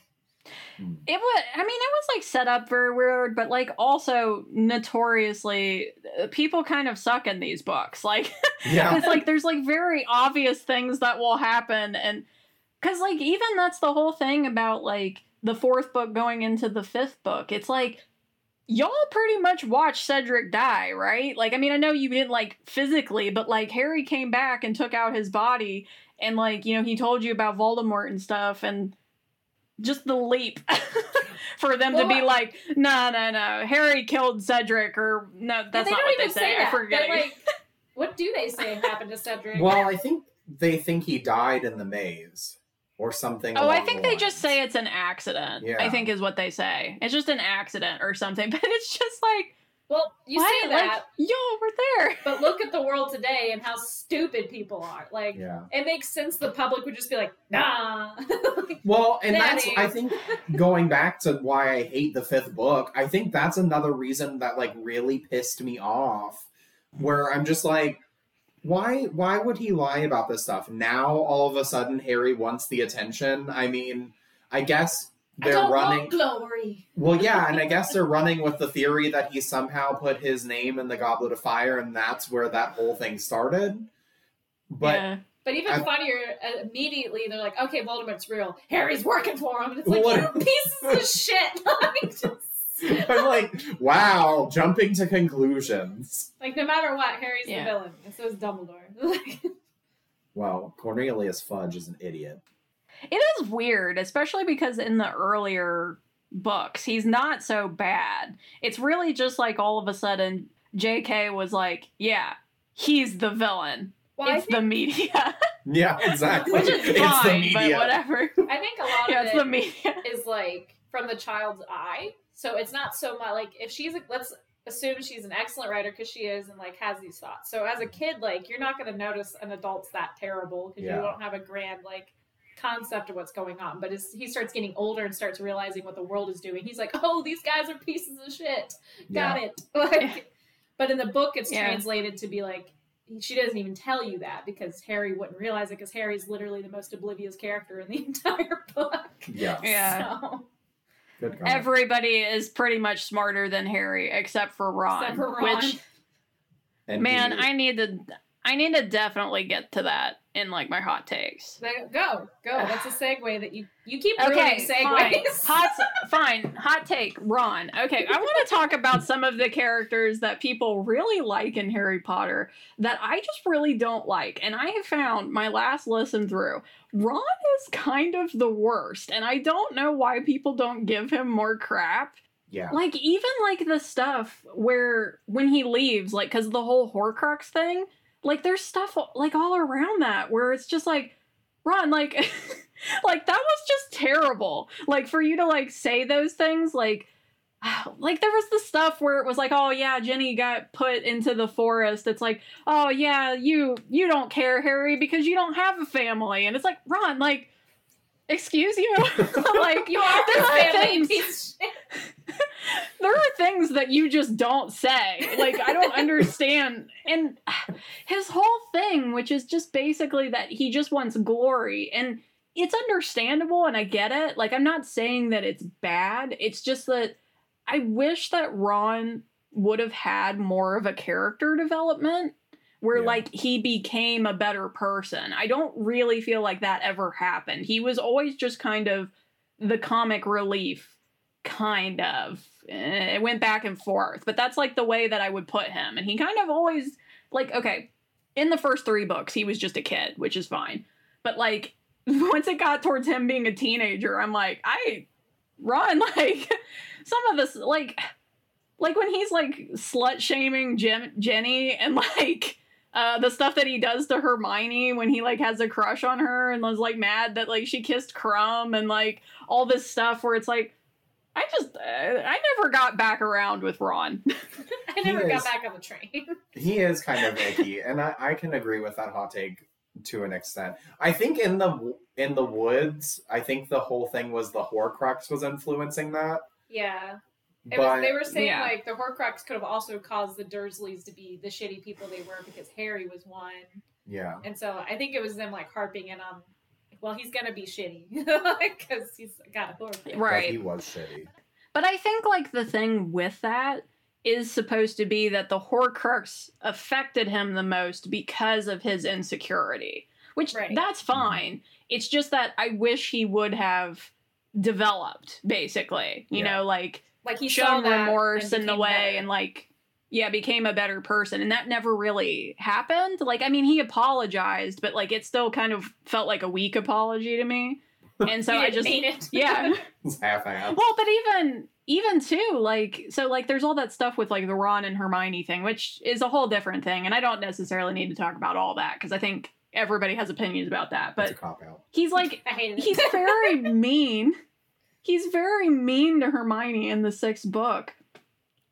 It was, I mean, it was like set up very weird, but like also notoriously, uh, people kind of suck in these books. Like, yeah, it's like there's like very obvious things that will happen and because like even that's the whole thing about like the fourth book going into the fifth book. It's like y'all pretty much watched cedric die right? Like i mean i know you didn't like physically but like harry came back and took out his body and like you know he told you about voldemort and stuff and just the leap for them to be like no no no harry killed cedric or no that's they not don't what they even say, say i that. forget. They're like, what do they say happened to Cedric? well, I think they think he died in the maze or something. Oh, I think the they just say it's an accident. Yeah. I think is what they say. It's just an accident or something. But it's just like well, you what? say Like, that, y'all were there. but look at the world today and how stupid people are. Like, Yeah. it makes sense the public would just be like, "Nah." Well, and that's Daddy. I think going back to why I hate the fifth book, I think that's another reason that like really pissed me off where I'm just like why why would he lie about this stuff? Now all of a sudden Harry wants the attention. I mean, I guess they're don't running want glory. Well, yeah, and I guess they're running with the theory that he somehow put his name in the Goblet of Fire and that's where that whole thing started. But yeah. But even I- funnier, uh, immediately they're like, "Okay, Voldemort's real. Harry's working for him." And it's like, What- "You pieces of shit!" like, just, I'm like, wow, jumping to conclusions. like no matter what, Harry's Yeah. the villain, and so is Dumbledore. Like, Well, Cornelius Fudge is an idiot. It is weird, especially because in the earlier books, he's not so bad. It's really just like all of a sudden JK was like, yeah, he's the villain. well, it's think, the media. Yeah, exactly. Which is it's fine, the but whatever. I think a lot yeah, of it's it the media. is like from the child's eye. So it's not so much like if she's a, let's assume she's an excellent writer because she is and like has these thoughts. So as a kid, like you're not going to notice an adult's that terrible because Yeah. you don't have a grand like concept of what's going on. But as he starts getting older and starts realizing what the world is doing, he's like, "Oh, these guys are pieces of shit." Got it. Like, but in the book, it's Yeah. translated to be like. She doesn't even tell you that because Harry wouldn't realize it because Harry's literally the most oblivious character in the entire book. Yeah, Yeah. So, good God. Everybody is pretty much smarter than Harry, except for Ron. Except for Ron. Which And man, he- I need to. I need to definitely get to that in like my hot takes. Go, go. That's a segue that you you keep Okay, ruining fine. Hot, fine. Hot take, Ron. Okay, I want to talk about some of the characters that people really like in Harry Potter that I just really don't like. And I have found my last listen through, Ron is kind of the worst, and I don't know why people don't give him more crap. Yeah. Like even like the stuff where when he leaves, like because the whole Horcrux thing, like there's stuff like all around that where it's just like, Ron, like, like that was just terrible. Like for you to like say those things, like. Like there was the stuff where it was like, oh yeah, Ginny got put into the forest. It's like, oh yeah, you you don't care, Harry, because you don't have a family. And it's like, Ron, like, excuse you, like you are there are things- piece of shit. there are things that you just don't say. Like I don't understand. And his whole thing, which is just basically that he just wants glory and it's understandable and I get it. Like I'm not saying that it's bad. It's just that I wish that Ron would have had more of a character development where Yeah. like he became a better person. I don't really feel like that ever happened. He was always just kind of the comic relief kind of Eh, it went back and forth but that's like the way that i would put him and he kind of always like okay in the first three books he was just a kid which is fine but like once it got towards him being a teenager i'm like i run like some of this like like when he's like slut shaming Jim, ginny and like uh, the stuff that he does to Hermione when he like has a crush on her and was like mad that like she kissed Krum and like all this stuff where it's like I just uh, I never got back around with Ron. I never He got back on the train. he is kind of icky, and I, I can agree with that hot take to an extent. I think in the in the woods, I think the whole thing was the Horcrux was influencing that. Yeah. It But was, they were saying yeah. like the Horcrux could have also caused the Dursleys to be the shitty people they were because Harry was one, yeah, and so I think it was them like harping in on, well, he's gonna be shitty because he's got a Horcrux. that Right. he was shitty. But I think like the thing with that is supposed to be that the Horcrux affected him the most because of his insecurity, which Right. that's fine. It's just that I wish he would have developed basically, you Yeah. know, like Like he saw shown that remorse in the way better. and like yeah became a better person and that never really happened like i mean he apologized but like it still kind of felt like a weak apology to me and so He i just mean it. yeah It's half-assed. well but even even too like so like there's all that stuff with like the ron and hermione thing which is a whole different thing and i don't necessarily need to talk about all that because i think everybody has opinions about that It's but a cop out. he's like I hated it. he's very mean. He's very mean to Hermione in the sixth book.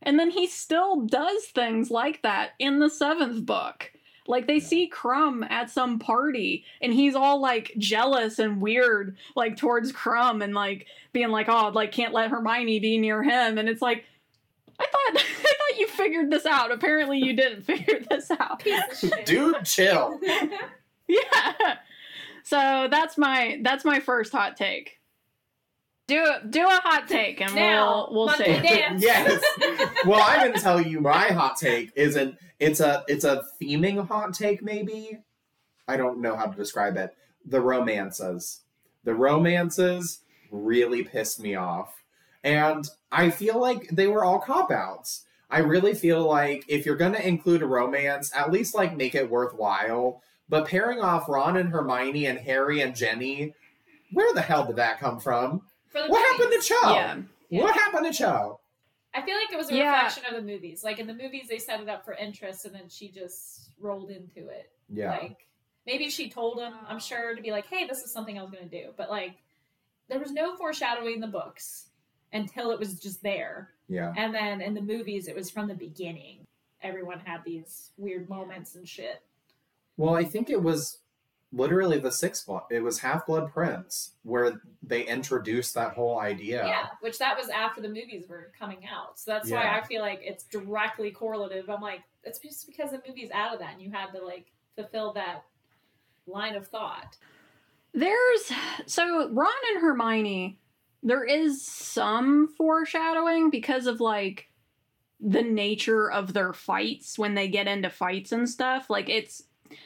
And then he still does things like that in the seventh book. Like they see Krum at some party and he's all like jealous and weird like towards Krum and like being like, "Oh, like can't let Hermione be near him." And it's like I thought I thought you figured this out. Apparently you didn't figure this out. Piece of shit. Dude, chill. Yeah. So that's my that's my first hot take. Do do a hot take and Now, we'll we'll Monday see. yes. Well, I'm gonna tell you my hot take isn't. It's a it's a theming hot take. Maybe I don't know how to describe it. The romances, the romances really pissed me off, and I feel like they were all cop outs. I really feel like if you're gonna include a romance, at least like make it worthwhile. But pairing off Ron and Hermione and Harry and Ginny, where the hell did that come from? For the What happened to Cho? Yeah. Yeah. What happened to Cho? I feel like it was a Yeah. reflection of the movies. Like in the movies, they set it up for interest, and then she just rolled into it. Yeah. Like maybe she told him, I'm sure, to be like, "Hey, this is something I was going to do," but like there was no foreshadowing in the books until it was just there, yeah. and then in the movies, it was from the beginning. Everyone had these weird moments and shit. Well, I think it was literally the sixth one. It was Half Blood Prince where they introduced that whole idea. Yeah, which that was after the movies were coming out. So that's why I feel like it's directly correlative. I'm like, it's just because the movies out of that, and you had to like fulfill that line of thought. There's so Ron and Hermione, there is some foreshadowing because of like the nature of their fights when they get into fights and stuff. Like it's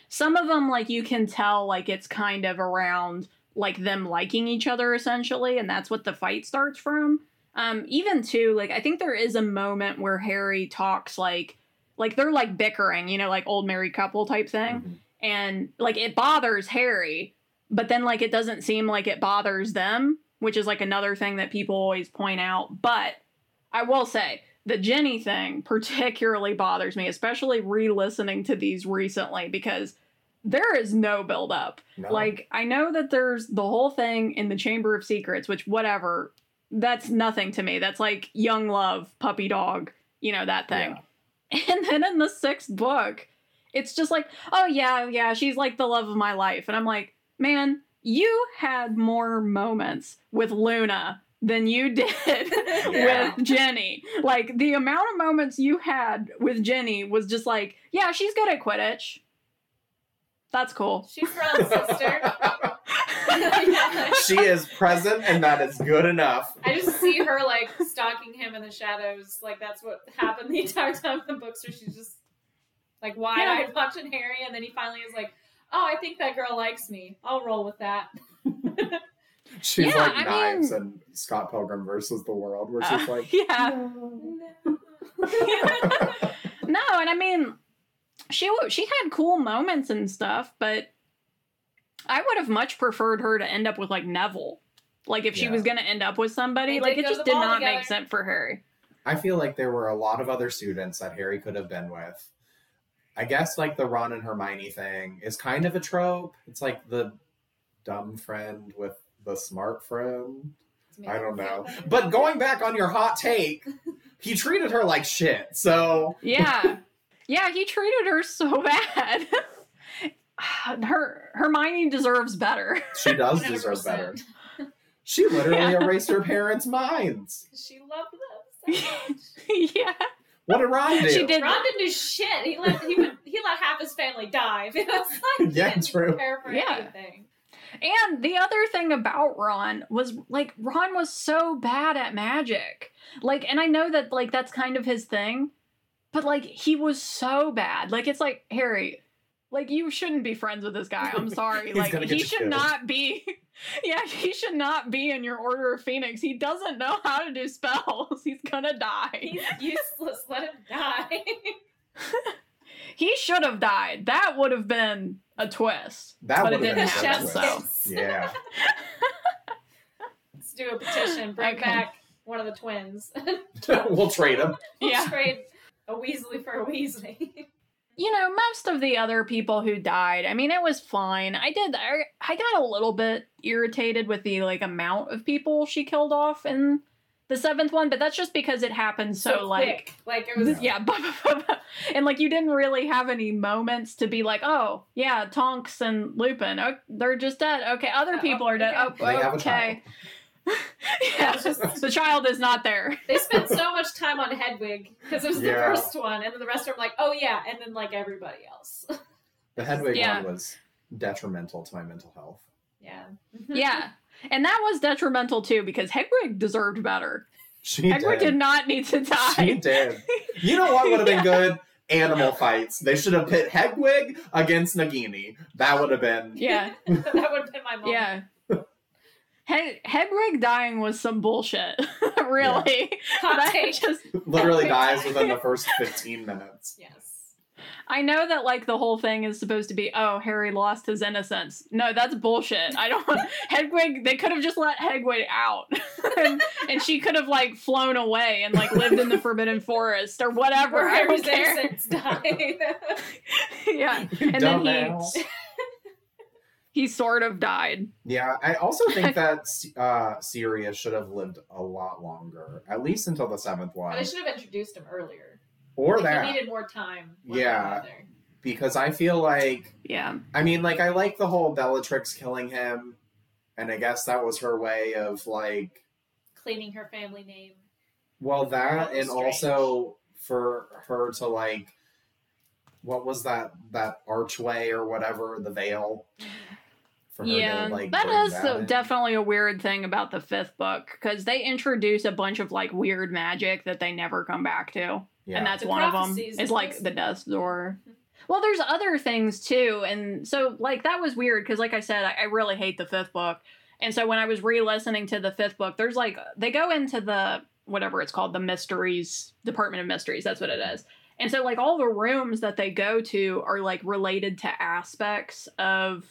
some of them like you can tell like it's kind of around like them liking each other essentially and that's what the fight starts from. Um even too like i think there is a moment where harry talks like like they're like bickering you know like old married couple type thing. Mhm. and like it bothers harry but then like it doesn't seem like it bothers them which is like another thing that people always point out. But i will say the ginny thing particularly bothers me especially re-listening to these recently because there is no build up No. like I know that there's the whole thing in the Chamber of Secrets, which whatever, that's nothing to me. That's like young love, puppy dog, you know, that thing. And then in the sixth book, it's just like, oh yeah, yeah, she's like the love of my life. And I'm like, man, you had more moments with Luna than you did Yeah. with Ginny. Like the amount of moments you had with Ginny was just like, yeah, she's good at Quidditch. That's cool. She's Ron's sister. Yeah. she is present, and that is good enough. I just see her like stalking him in the shadows. Like that's what happened the entire time in the books. Where she's just like wide eyed watching Harry, and then he finally is like, "Oh, I think that girl likes me. I'll roll with that." She's Yeah, like I knives mean- and Scott Pilgrim versus the World, where she's Uh, like, yeah. no, no, and I mean, she she had cool moments and stuff, but I would have much preferred her to end up with like Neville. Like if she was gonna end up with somebody, They like it just did ball not make sense for Harry. I feel like there were a lot of other students that Harry could have been with. I guess like the Ron and Hermione thing is kind of a trope. It's like the dumb friend with the smart friend. I don't know. But going back on your hot take, he treated her like shit. So Yeah, yeah, he treated her so bad. her Hermione deserves better. she does deserve better. She literally Yeah. erased her parents' minds. She loved them so much. yeah, What did Ron do? She did- Ron didn't do shit. He let he would he let half his family die. It was like Yeah, didn't true. Care for Yeah. anything. And the other thing about Ron was like Ron was so bad at magic. Like and I know that like that's kind of his thing, but like he was so bad. Like it's like Harry, like you shouldn't be friends with this guy. I'm sorry. Like he should killed. not be Yeah, he should not be in your Order of Phoenix. He doesn't know how to do spells. He's gonna die. He's useless. Let him die. He should have died. That would have been a twist. That but it would have didn't been happen, a so. Yeah. Let's do a petition. Bring Okay. back one of the twins. we'll trade him. we'll Yeah. trade a Weasley for a Weasley. you know, most of the other people who died, I mean, it was fine. I did, I, I got a little bit irritated with the like amount of people she killed off in the seventh one, but that's just because it happened so, like, like it was. yeah, and like you didn't really have any moments to be like, oh yeah, Tonks and Lupin, oh, they're just dead. Okay, other Oh, people are dead. okay. Oh, They have a okay. yeah, just- the child is not there. They spent so much time on Hedwig because it was the first one, and then the rest of them like, oh yeah, and then like everybody else. The Hedwig Yeah. one was detrimental to my mental health. yeah. yeah. And that was detrimental too because Hedwig deserved better. She Hedwig did. did not need to die. She did. You know what would have been good? Animal fights. They should have pit Hedwig against Nagini. That would have been. Yeah, that would have been my moment. yeah. Hed- Hedwig dying was some bullshit, really. Hot That take. just, Literally dies within the first 15 minutes. Yes. I know that like the whole thing is supposed to be, oh, Harry lost his innocence. No, that's bullshit. I don't. Hedwig. They could have just let Hedwig out, and, and she could have like flown away and like lived in the Forbidden Forest or whatever. Where I don't Harry's care. innocence died. yeah, and then he he sort of died. Yeah, I also think that uh, Sirius should have lived a lot longer, at least until the seventh one. they should have introduced him earlier. Or Like, that. He needed more time. Yeah. he got there. because I feel like Yeah. I mean, like I like the whole Bellatrix killing him, and I guess that was her way of like, Cleaning her family name. well, that That was and also for her to like, what was that that archway or whatever the veil mm-hmm. Yeah, to like that bring is that definitely a weird thing about the fifth book because they introduce a bunch of like weird magic that they never come back to, yeah. and that's The one of them. prophecies Is like the Death Door. Well, there's other things too, and so like that was weird because, like I said, I, I really hate the fifth book, and so when I was re-listening to the fifth book, there's like they go into the whatever it's called, the mysteries department of mysteries. That's what it is. And so like all the rooms that they go to are like related to aspects of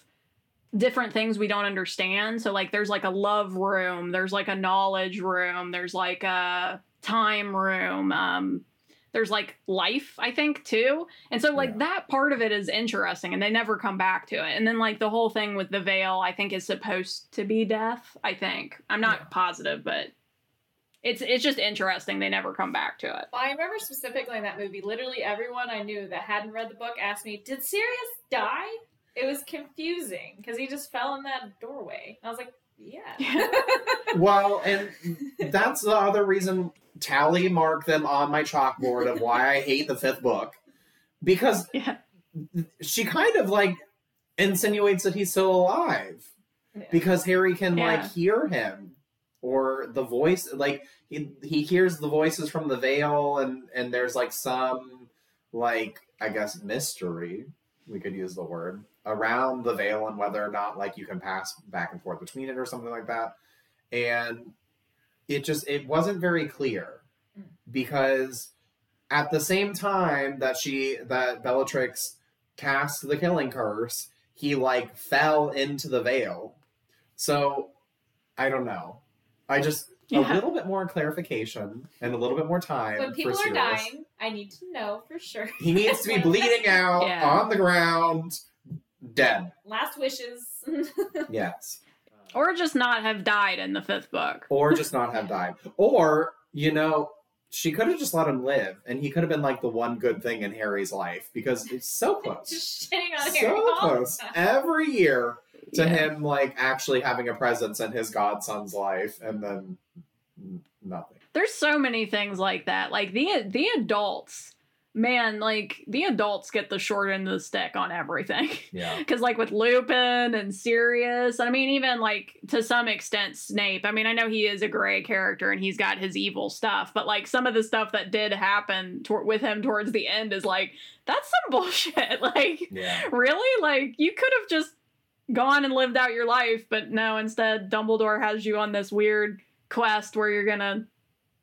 different things we don't understand. So like there's like a love room, there's like a knowledge room, there's like a time room, um there's like life, I think, too. And so like Yeah. that part of it is interesting and they never come back to it. And then like the whole thing with the veil, I think is supposed to be death, I think. I'm not Yeah. positive, but it's it's just interesting they never come back to it. Well, I remember specifically in that movie, literally everyone I knew that hadn't read the book asked me, "Did Sirius die?" It was confusing because he just fell in that doorway. I was like, "Yeah." Well, and that's the other reason tally mark them on my chalkboard of why I hate the fifth book. Because Yeah. she kind of like insinuates that he's still alive. Yeah. Because Harry can Yeah. like hear him. Or the voice like he he hears the voices from the veil and and there's like some like I guess mystery, we could use the word, around the veil and whether or not like you can pass back and forth between it or something like that and it just it wasn't very clear Mm. because at the same time that she that Bellatrix cast the killing curse, he like fell into the veil. So I don't know. I just Yeah. a little bit more clarification and a little bit more time. when people for are dying, I need to know for sure. he needs to be bleeding out Yeah. on the ground, dead. Last wishes. Yes. Uh, or just not have died in the fifth book. or just not have died. Or, you know, she could have just let him live and he could have been like the one good thing in Harry's life because it's so close. Just shitting on Harry. so close. Every year to Yeah. him like actually having a presence in his godson's life and then nothing. There's so many things like that. Like the the adults, man, like the adults get the short end of the stick on everything. Yeah. Because like with Lupin and Sirius, I mean, even like to some extent Snape. I mean, I know he is a gray character and he's got his evil stuff, but like some of the stuff that did happen tor- with him towards the end is like that's some bullshit. like Yeah. really, like you could have just gone and lived out your life, but no, instead Dumbledore has you on this weird quest where you're gonna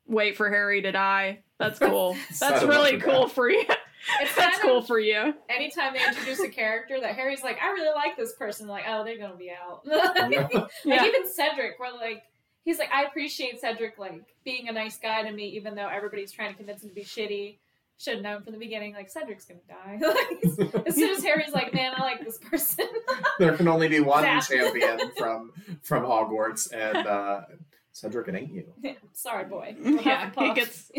wait for Harry to die. That's cool. That's him really cool death. for you. It's That's cool of- for you. Anytime they introduce a character that Harry's like, I really like this person, like, oh, they're gonna be out. like Yeah. even Cedric, where like he's like, I appreciate Cedric like being a nice guy to me, even though everybody's trying to convince him to be shitty. Should have known from the beginning, like Cedric's gonna die. Like, as soon as Harry's like, man, I like this person. there can only be one Zap. champion from from Hogwarts and uh Cedric it ain't you. Sorry, boy. Yeah, he gets-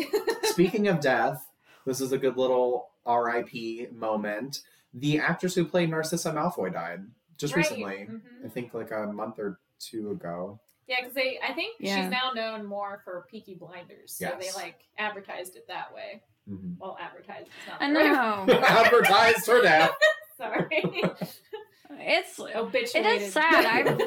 Speaking of death, this is a good little RIP moment. The actress who played Narcissa Malfoy died just Right. recently. Mhm. I think like a month or two ago. Yeah, because they, I think Yeah. she's now known more for Peaky Blinders, so Yes. they like advertised it that way. Mhm. Well, advertised. It's not I the right- know. Advertised her death. Sorry. It's Obituated. It is sad. I've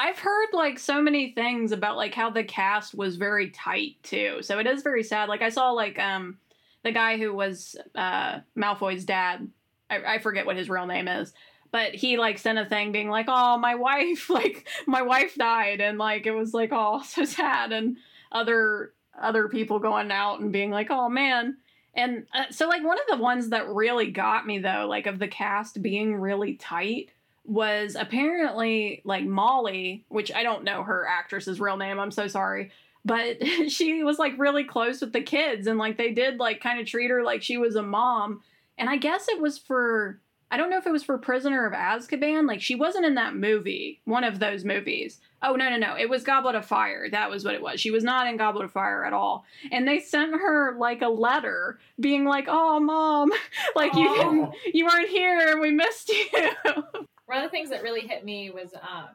I've heard like so many things about like how the cast was very tight too. So it is very sad. Like I saw like um the guy who was uh Malfoy's dad. I, I forget what his real name is. But he like sent a thing being like, "Oh, my wife, like my wife died," and like it was like, "Oh, so sad." And other other people going out and being like, "Oh man." And uh, so like one of the ones that really got me though, like of the cast being really tight, was apparently like Molly, which I don't know her actress's real name. I'm so sorry. But she was like really close with the kids and like they did like kind of treat her like she was a mom. And I guess it was for I don't know if it was for Prisoner of Azkaban. Like she wasn't in that movie, one of those movies. Oh no, no, no. It was Goblet of Fire. That was what it was. She was not in Goblet of Fire at all. And they sent her like a letter being like, "Oh, mom, like you didn't you weren't here and we missed you." One of the things that really hit me was um,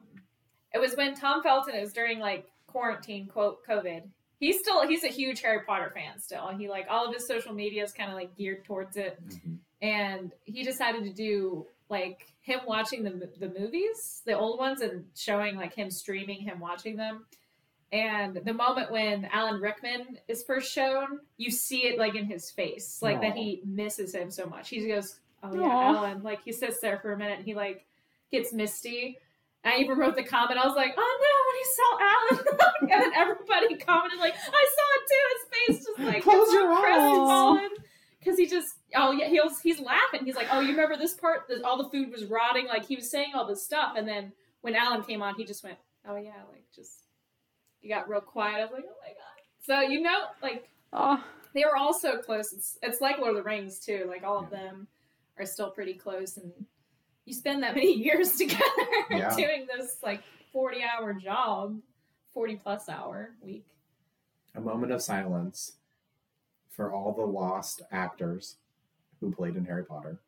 it was when Tom Felton. It was during like quarantine, quote COVID. He's still he's a huge Harry Potter fan still. He like all of his social media is kind of like geared towards it, and he decided to do like him watching the the movies, the old ones, and showing like him streaming him watching them. And the moment when Alan Rickman is first shown, you see it like in his face, like that he misses him so much. He goes, oh yeah, Aw. Alan. Like he sits there for a minute and he like gets misty. I even wrote the comment. I was like, oh no, when he saw Alan, and then everybody commented like, I saw it too. His face just like Close your eyes. Because he just, oh yeah, he was, he's laughing. He's like, oh, you remember this part? That all the food was rotting. Like he was saying all this stuff, and then when Alan came on, he just went, oh yeah, like just, he got real quiet. I was like, oh my god. So you know, like Oh, they were all so close. It's it's like Lord of the Rings too. Like all of them are still pretty close, and you spend that many years together Yeah. doing this like forty hour job, forty plus hour week. A moment of silence for all the lost actors who played in Harry Potter.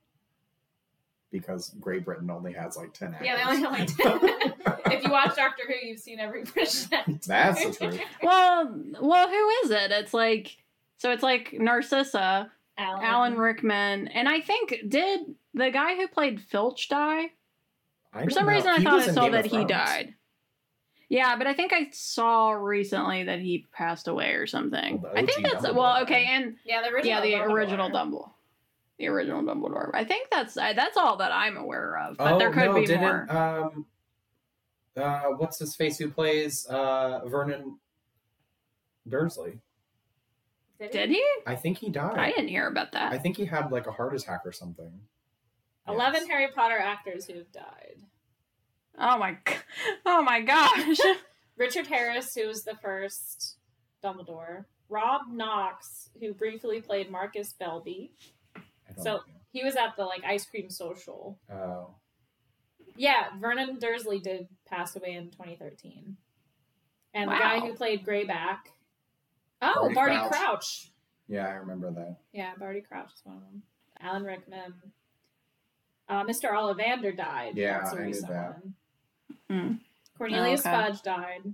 Because Great Britain only has like 10 actors. Yeah, they only have like ten. if you watch Doctor Who, you've seen every British actor. That's the truth. well, well, who is it? It's like so. It's like Narcissa, Alan. Alan Rickman, and I think did the guy who played Filch die? I For some know. reason, I He thought I saw Game that he died. Yeah, but I think I saw recently that he passed away or something. Well, I think that's Dumbledore well, okay, and Yeah, the original. yeah, the Dumbledore. original Dumbledore, the original Dumbledore. I think that's I, that's all that I'm aware of, but oh, there could no, be didn't, more. Um, uh, what's his face who plays uh, Vernon Dursley? Did he? Did he? I think he died. I didn't hear about that. I think he had like a heart attack or something. Eleven Yes. Harry Potter actors who have died. Oh my, oh my gosh! Richard Harris, who was the first Dumbledore. Rob Knox, who briefly played Marcus Belby. I don't So- He was at the like ice cream social. know. Yeah, Vernon Dursley did pass away in 2013. And the guy who played Greyback. Oh, Barty Barty, Crouch. Crouch. yeah, I remember that. Yeah, Barty Crouch is one of them. Alan Rickman. Uh, Mr. Ollivander died. Yeah, That's a I knew that. one. Hmm. Cornelius Oh, okay. Fudge died.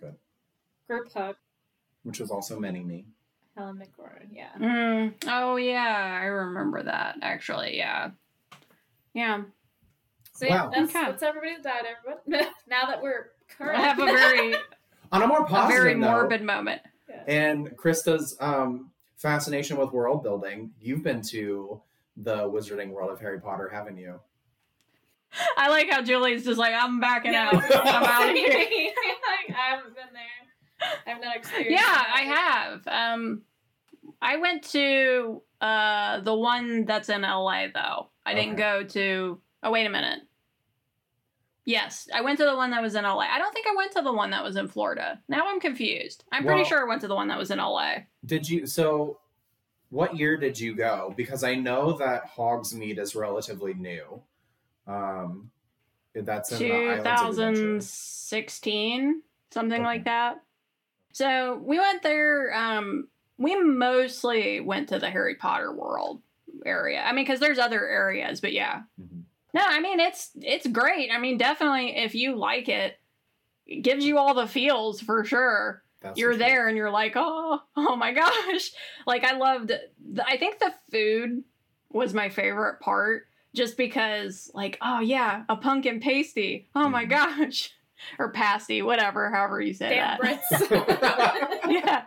Good. Grip Hook. Which was also Mini-Me. Helen McCrory. Yeah. Mm. Oh yeah, I remember that actually. Yeah, yeah. So yeah, Wow. that's, Okay. that's everybody that died. Everyone. now that we're current, I have a very, On a more a positive very note, morbid moment. And Krista's um, fascination with world building, you've been to the wizarding world of Harry Potter, haven't you? I like how Julie's just like, I'm backing No, out. I'm out of here. Like, I haven't been there. I've not experienced. Yeah, that. I have. Um, I went to uh the one that's in LA though. I didn't go to. Oh wait a minute. Yes, I went to the one that was in LA. I don't think I went to the one that was in Florida. Now I'm confused. I'm pretty sure I went to the one that was in LA. Did you? So, what year did you go? Because I know that Hogsmeade is relatively new. Um, that's in the Islands of Adventure. 2016, something Okay. like that. So we went there. Um, we mostly went to the Harry Potter world area. I mean, because there's other areas, but yeah. Mhm. No, I mean it's it's great. I mean, definitely if you like it, it gives you all the feels for sure. That's you're for sure. there and you're like, oh, oh my gosh! Like I loved. The, I think the food was my favorite part, just because, like, oh yeah, a pumpkin pasty. Oh my Mhm. gosh, or pasty, whatever, however you say Damn that. Yeah,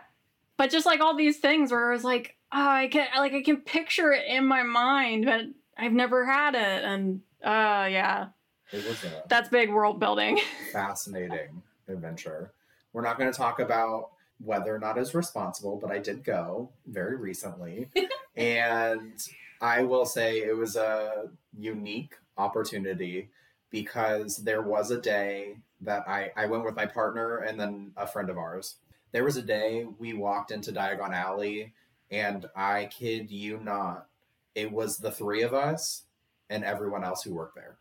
but just like all these things where it was like, oh, I can like I can picture it in my mind, but I've never had it, and uh, yeah, It was a that's big world building. fascinating adventure. We're not going to talk about whether or not it's responsible, but I did go very recently. and I will say it was a unique opportunity because there was a day that I, I went with my partner and then a friend of ours. There was a day we walked into Diagon Alley, and I kid you not, it was the three of us and everyone else who worked there.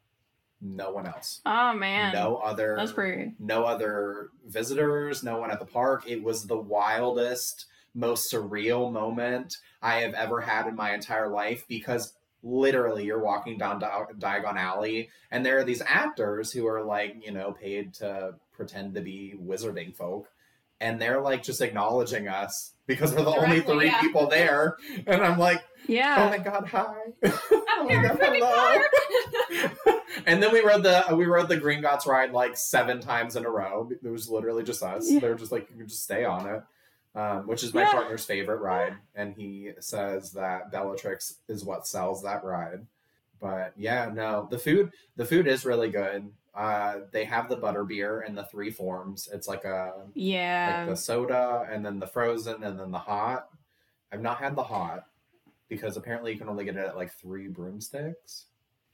No one else. Oh man, No other that's pretty. no other visitors, no one at the park. It was the wildest, most surreal moment I have ever had in my entire life because literally you're walking down Di- Diagon Alley and there are these actors who are like, you know, paid to pretend to be wizarding folk. And they're like just acknowledging us because we're the only three yeah. people there. And I'm like, Yeah. oh my God, hi. I'm my Harry God, fucking hello. Potter. and then we rode the we rode the Gringotts ride like seven times in a row. It was literally just us. Yeah. They were just like you can just stay on it, um, which is my Yeah. partner's favorite ride. And he says that Bellatrix is what sells that ride. But yeah, no, the food the food is really good. Uh, they have the butter beer in the three forms. It's like a Yeah. like the soda and then the frozen and then the hot. I've not had the hot because apparently you can only get it at like three broomsticks.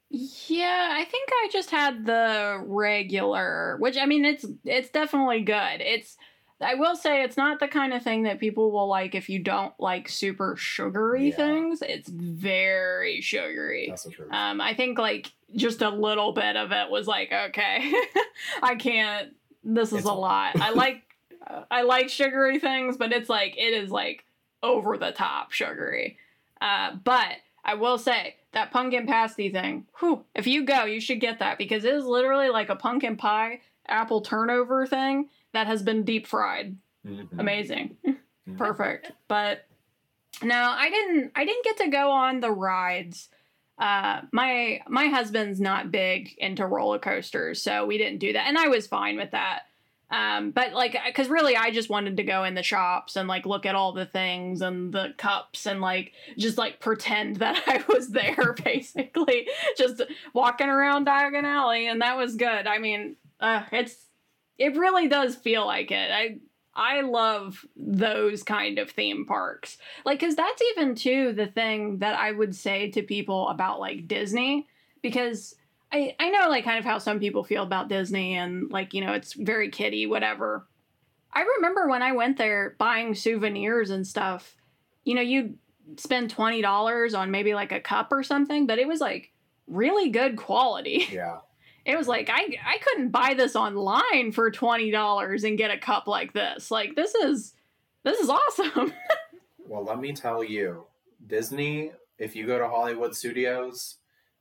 Yeah, I think I just had the regular, which I mean it's it's definitely good. It's I will say it's not the kind of thing that people will like if you don't like super sugary Yeah. things. It's very sugary. That's the truth. Um I think like just a little bit of it was like okay. I can't this is It's a a- lot. I like I like sugary things, but it's like it is like over the top sugary. Uh, but I will say that pumpkin pasty thing. Whew, if you go, you should get that because it is literally like a pumpkin pie apple turnover thing that has been deep fried. Mhm. Amazing, Mhm. perfect. But no, I didn't. I didn't get to go on the rides. Uh, my my husband's not big into roller coasters, so we didn't do that, and I was fine with that. Um, but like, because really, I just wanted to go in the shops and like look at all the things and the cups and like just like pretend that I was there, basically, just walking around Diagon Alley, and that was good. I mean, uh, it's it really does feel like it. I I love those kind of theme parks, like, because that's even too the thing that I would say to people about like Disney, because I, I know like kind of how some people feel about Disney and like you know it's very kiddie whatever. I remember when I went there buying souvenirs and stuff. You know, you'd spend twenty dollars on maybe like a cup or something, but it was like really good quality. Yeah. It was like I I couldn't buy this online for twenty dollars and get a cup like this. Like this is this is awesome. Well, let me tell you, Disney, if you go to Hollywood Studios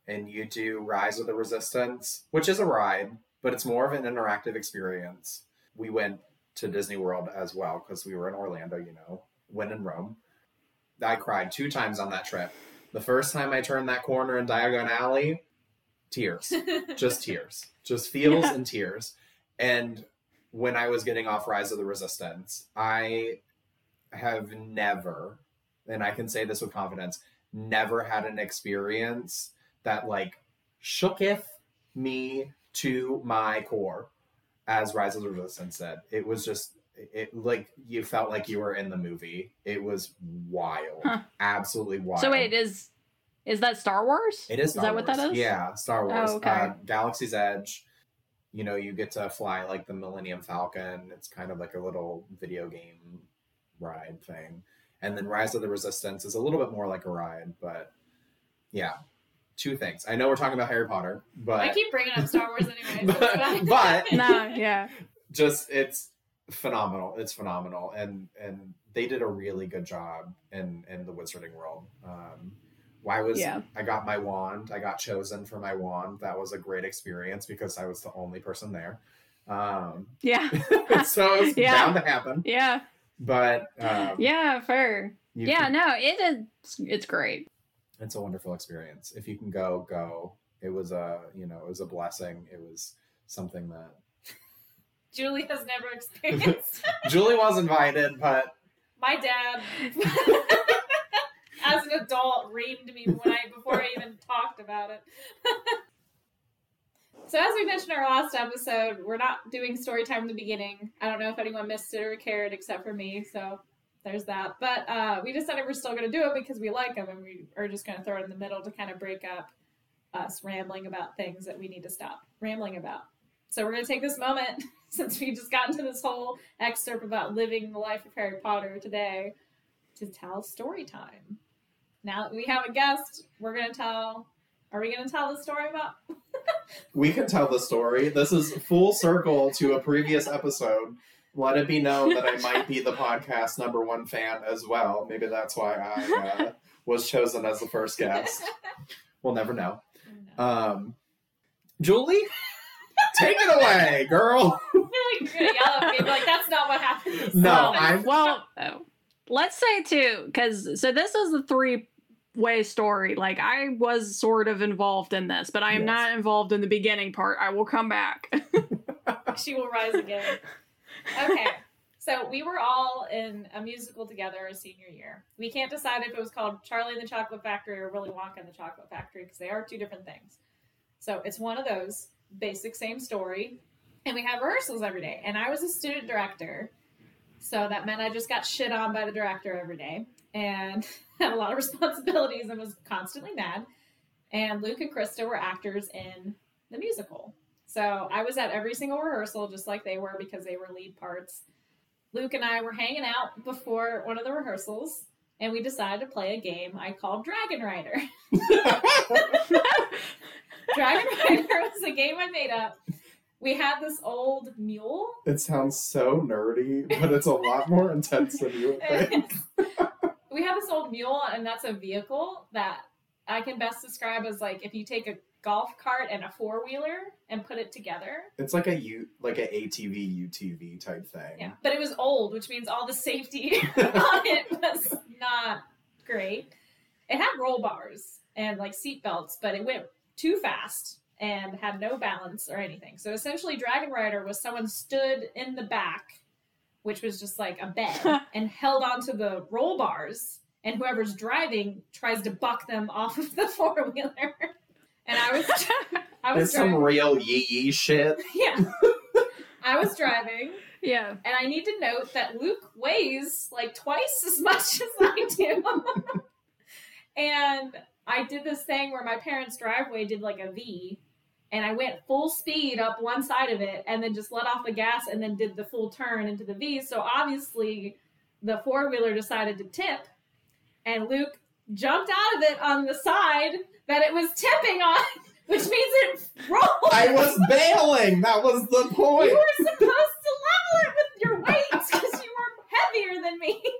and you do Rise of the Resistance, which is a ride, but it's more of an interactive experience. We went to Disney World as well because we were in Orlando, you know, when in Rome. I cried two times on that trip. The first time I turned that corner in Diagon Alley, tears. just tears, just feels Yeah. and tears. And when I was getting off Rise of the Resistance, I have never, and I can say this with confidence, never had an experience that like shooketh me to my core as Rise of the Resistance said. It was just it like you felt like you were in the movie. It was wild. Huh. Absolutely wild. so wait, is is that Star Wars? It is. Is Star that what that Wars. is? Yeah, Star Wars. Oh, okay. uh, Galaxy's Edge. You know, you get to fly like the Millennium Falcon. It's kind of like a little video game ride thing. And then Rise of the Resistance is a little bit more like a ride, but yeah, two things. I know we're talking about Harry Potter, but I keep bringing up Star Wars anyway. but, but no, yeah. just it's phenomenal. It's phenomenal, and and they did a really good job in in the wizarding world. Um, why was Yeah. I got my wand? I got chosen for my wand. That was a great experience because I was the only person there. Um, Yeah. so it was Yeah. bound to happen. Yeah. But um, Yeah, fair. Yeah, can- no, it is it's great. It's a wonderful experience. If you can go, go. It was a you know it was a blessing. It was something that Julie has never experienced. Julie was invited, but My dad, as an adult, reamed me when I before I even talked about it. so, as we mentioned in our last episode, we're not doing story time in the beginning. I don't know if anyone missed it or cared except for me. So there's that. But uh, we decided we're still going to do it because we like them, and we are just going to throw it in the middle to kind of break up us rambling about things that we need to stop rambling about. So we're going to take this moment since we just got into this whole excerpt about living the life of Harry Potter today to tell story time. Now that we have a guest, we're going to tell. Are we going to tell the story about? we can tell the story. This is full circle to a previous episode. Let it be known that I might be the podcast number one fan as well. Maybe that's why I uh, was chosen as the first guest. We'll never know. Um, Julie, take it away, girl. I feel like you're going to yell at me, like that's not what happened. No, So- I'm- Well, oh, let's say too, because so this is a three way story. Like I was sort of involved in this, but I am Yes. not involved in the beginning part. I will come back. she will rise again. Okay. So we were all in a musical together a senior year. We can't decide if it was called Charlie and the Chocolate Factory or Willy Wonka and the Chocolate Factory because they are two different things. So it's one of those basic same story. And we had rehearsals every day. And I was a student director. So that meant I just got shit on by the director every day and had a lot of responsibilities and was constantly mad. And Luke and Krista were actors in the musical. So I was at every single rehearsal just like they were because they were lead parts. Luke and I were hanging out before one of the rehearsals and we decided to play a game I called Dragon Rider. Dragon Rider was a game I made up. We had this old mule. It sounds so nerdy, but it's a lot more intense than you would think. we have this old mule, and that's a vehicle that I can best describe as like if you take a golf cart and a four wheeler and put it together. It's like a U, like a ATV UTV type thing. Yeah, but it was old, which means all the safety on it was not great. It had roll bars and like seat belts, but it went too fast and had no balance or anything. So essentially, Dragon Rider was someone stood in the back, which was just like a bed, and held onto the roll bars, and whoever's driving tries to buck them off of the four wheeler. And I was, I was It's some driving. real yee yee shit. Yeah, I was driving. Yeah. And I need to note that Luke weighs like twice as much as I do. and I did this thing where my parents' driveway did like a V, and I went full speed up one side of it and then just let off the gas and then did the full turn into the V. So obviously, the four wheeler decided to tip, and Luke jumped out of it on the side that it was tipping on, which means it rolled. I was bailing. That was the point. You were supposed to level it with your weight because you were heavier than me.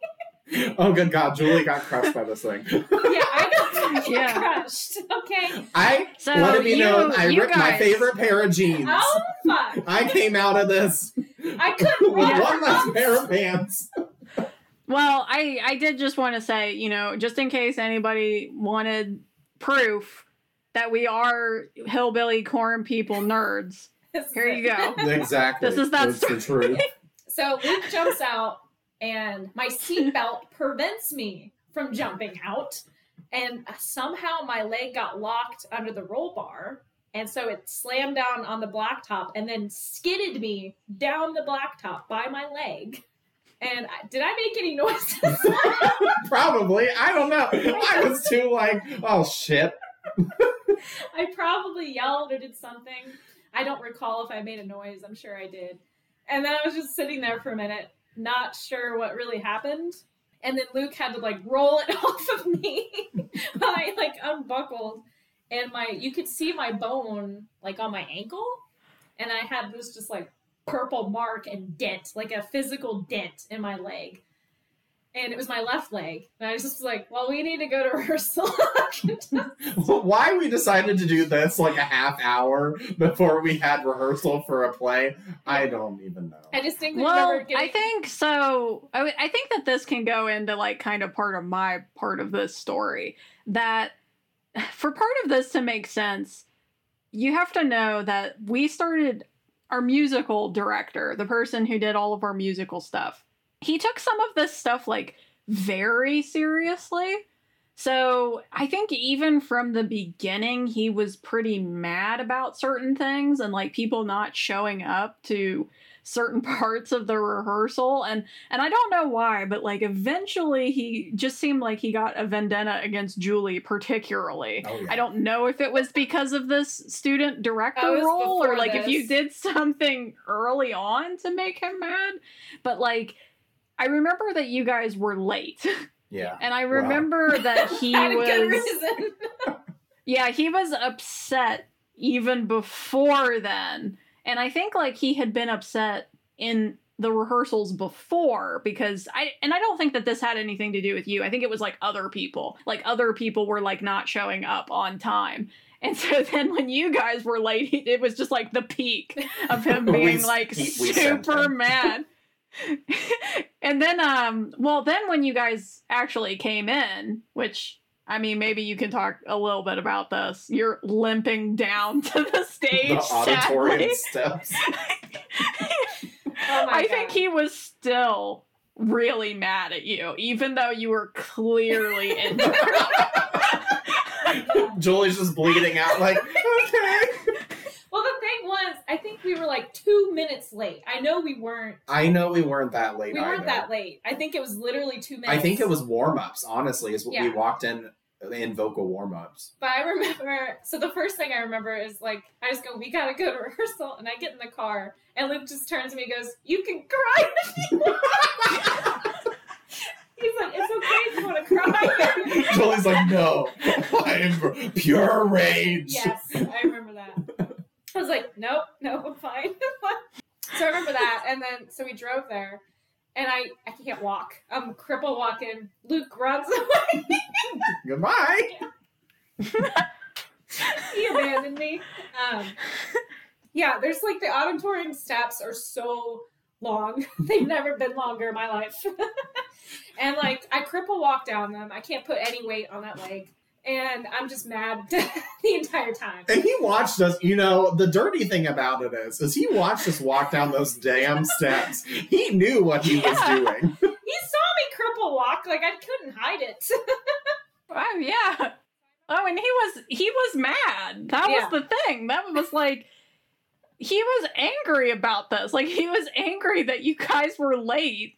Oh good God, Julie got crushed by this thing. Yeah, I got Yeah. crushed. Okay. I So let it be you- known I you ripped my favorite pair of jeans. Oh fuck! I came out of this I couldn't with run. one less pair of pants. Well, I I did just want to say, you know, just in case anybody wanted proof that we are hillbilly corn people nerds. Here you go. Exactly. This is that That's the truth. So Luke jumps out, and my seatbelt prevents me from jumping out. And somehow my leg got locked under the roll bar. And so it slammed down on the blacktop and then skidded me down the blacktop by my leg. And I, did I make any noises? Probably. I don't know. I was too like, oh shit. I probably yelled or did something. I don't recall if I made a noise. I'm sure I did. And then I was just sitting there for a minute, not sure what really happened. And then Luke had to like roll it off of me I like unbuckled. And my you could see my bone like on my ankle. And I had this just like purple mark and dent, like a physical dent in my leg. And it was my left leg. And I was just like, well, we need to go to rehearsal. Why we decided to do this like a half hour before we had rehearsal for a play, I don't even know. I distinctly Well, remember getting I think so. I, w- I think that this can go into like kind of part of my part of this story. That for part of this to make sense, you have to know that we started our musical director, the person who did all of our musical stuff. He took some of this stuff like very seriously. So I think even from the beginning, he was pretty mad about certain things and like people not showing up to certain parts of the rehearsal and and I don't know why but like eventually he just seemed like he got a vendetta against Julie particularly. Oh, yeah. I don't know if it was because of this student director role or before like if you did something early on to make him mad but like I remember that you guys were late Yeah. and I remember that he had a good was yeah, he was upset even before then. And I think like he had been upset in the rehearsals before because I and I don't think that this had anything to do with you. I think it was like other people. Like other people were like not showing up on time. And so then when you guys were late, it was just like the peak of him being like he- super mad. and then um well then when you guys actually came in, which I mean maybe you can talk a little bit about this. You're limping down to the stage. the auditorium sadly. steps. Oh I God. think he was still really mad at you, even though you were clearly injured. Julie's just bleeding out, like, okay. Well, the thing was, I think we were like two minutes late. I know we weren't. I know we weren't that late. We weren't either. that late. I think it was literally two minutes. I think it was warm ups, honestly, is what we walked in in vocal warm ups. But I remember, so the first thing I remember is like, I just go, we gotta go to rehearsal. And I get in the car, and Luke just turns to me and goes, You can cry if you want. He's like, It's okay if you want to cry. Julie's like, no, I'm pure rage. yes, I remember that. I was like, Nope, no, I'm fine. so I remember that. And then, so we drove there. And I, I can't walk. I'm cripple walking. Luke runs away. Goodbye. he abandoned me. Um, yeah, there's like the auditorium steps are so long. They've never been longer in my life. and like I cripple walk down them. I can't put any weight on that leg. And I'm just mad the entire time. And he watched us, you know, the dirty thing about it is, is he watched us walk down those damn steps. He knew what he was doing. He saw me cripple walk, like I couldn't hide it. oh yeah. Oh, and he was he was mad. That Yeah. was the thing. That was like he was angry about this. Like he was angry that you guys were late.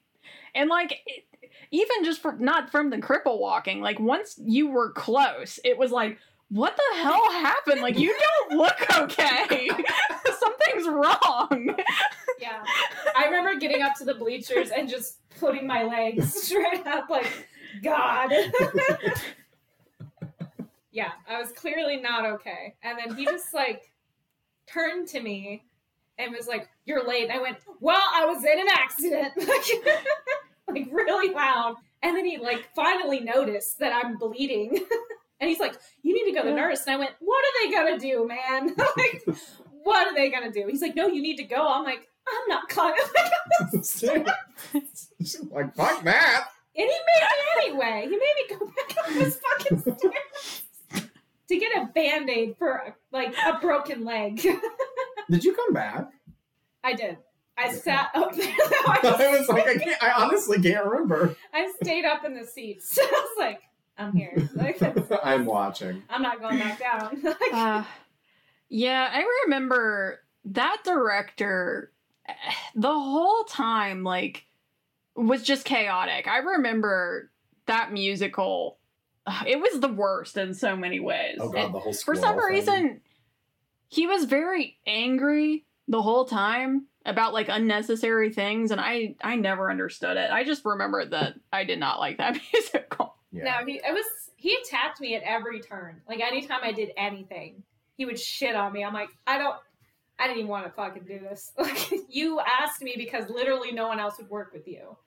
And like it, even just from not from the cripple walking, like once you were close, it was like what the hell happened? Like you don't look okay. Something's wrong. yeah. I remember getting up to the bleachers and just putting my legs straight up like God. yeah, I was clearly not okay. And then he just like turned to me and was like, You're late. And I went, Well, I was in an accident. like really loud. And then he like finally noticed that I'm bleeding. and he's like, You need to go to the Yeah. nurse. And I went, What are they gonna do, man? like, what are they gonna do? He's like, No, you need to go. I'm like, I'm not coming. like, fuck that. And he made me anyway. He made me go back up his fucking stairs to get a band aid for like a broken leg. Did you come back? I did. I sat up there. I I, was like, I can't, I honestly can't remember. I stayed up in the seats. I was like, I'm here. Like, I'm watching. I'm not going back down. Like, Uh, yeah, I remember that director eh, the whole time like was just chaotic. I remember that musical. uh, It was the worst in so many ways. Oh god, the whole for some thing. reason, he was very angry the whole time about like unnecessary things, and I I never understood it. I just remember that I did not like that musical. Yeah. No, he it was he attacked me at every turn. Like anytime I did anything, he would shit on me. I'm like, I don't I didn't even want to fucking do this. Like you asked me because literally no one else would work with you.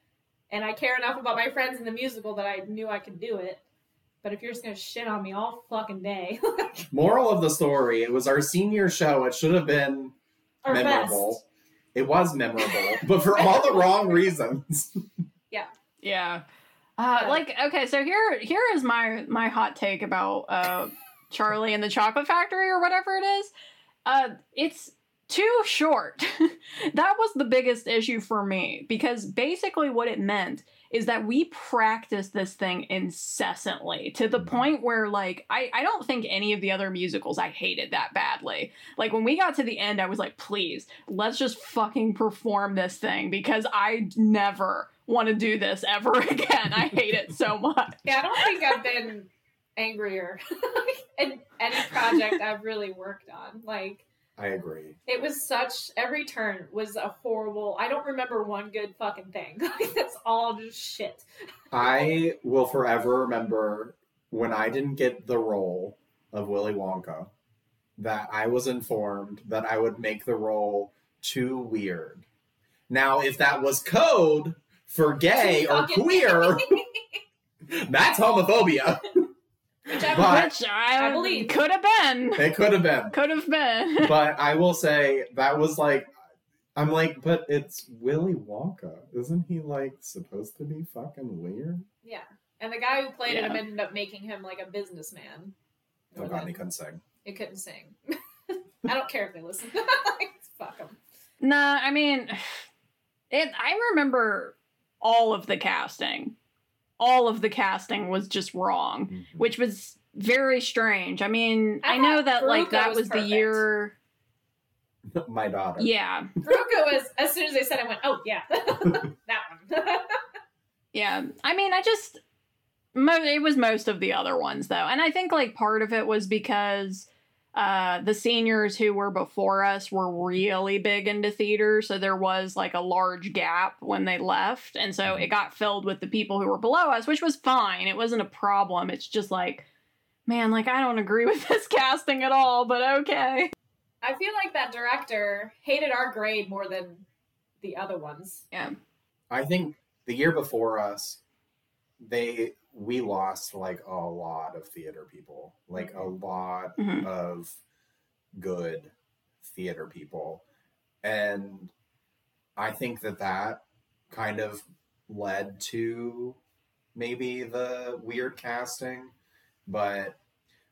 And I care enough about my friends in the musical that I knew I could do it. But if you're just gonna shit on me all fucking day, Moral of the story: It was our senior show. It should have been or memorable. best. It was memorable, but for all the wrong reasons. Yeah. Uh, Yeah. like okay, so here here is my my hot take about uh Charlie and the Chocolate Factory or whatever it is. Uh it's too short. that was the biggest issue for me because basically what it meant is that we practice this thing incessantly to the mm-hmm. point where like I, I don't think any of the other musicals I hated that badly. Like when we got to the end, I was like, please, let's just fucking perform this thing because I never want to do this ever again. I hate it so much. Yeah, I don't think I've been angrier in any project I've really worked on. Like I agree. It was such every turn was a horrible. I don't remember one good fucking thing. That's all just shit. I will forever remember when I didn't get the role of Willy Wonka that I was informed that I would make the role too weird. Now, if that was code for gay or queer, that's homophobia. Which I But- Which I, I believe. could have been. It could have been. Could have been. But I will say that was like I'm like, but it's Willy Wonka. Isn't he like supposed to be fucking weird? yeah. And the guy who played Yeah. him ended up making him like a businessman. Oh god, he couldn't sing. It couldn't sing. I don't care if they listen. like, fuck them. Nah, I mean, it I remember all of the casting. All of the casting was just wrong, Mhm. which was very strange. I mean, I I, know thought that like that was was, the year My daughter. yeah. Veruca was as soon as they said it, I went, oh yeah, that one. Yeah. I mean, I just mo- it was most of the other ones though. And I think like part of it was because uh the seniors who were before us were really big into theater, so there was like a large gap when they left, and so it got filled with the people who were below us, which was fine. It wasn't a problem. It's just like man, like I don't agree with this casting at all, but okay. I feel like that director hated our grade more than the other ones. Yeah. I think the year before us, they we lost like a lot of theater people, like a lot Mhm. of good theater people, and I think that that kind of led to maybe the weird casting, but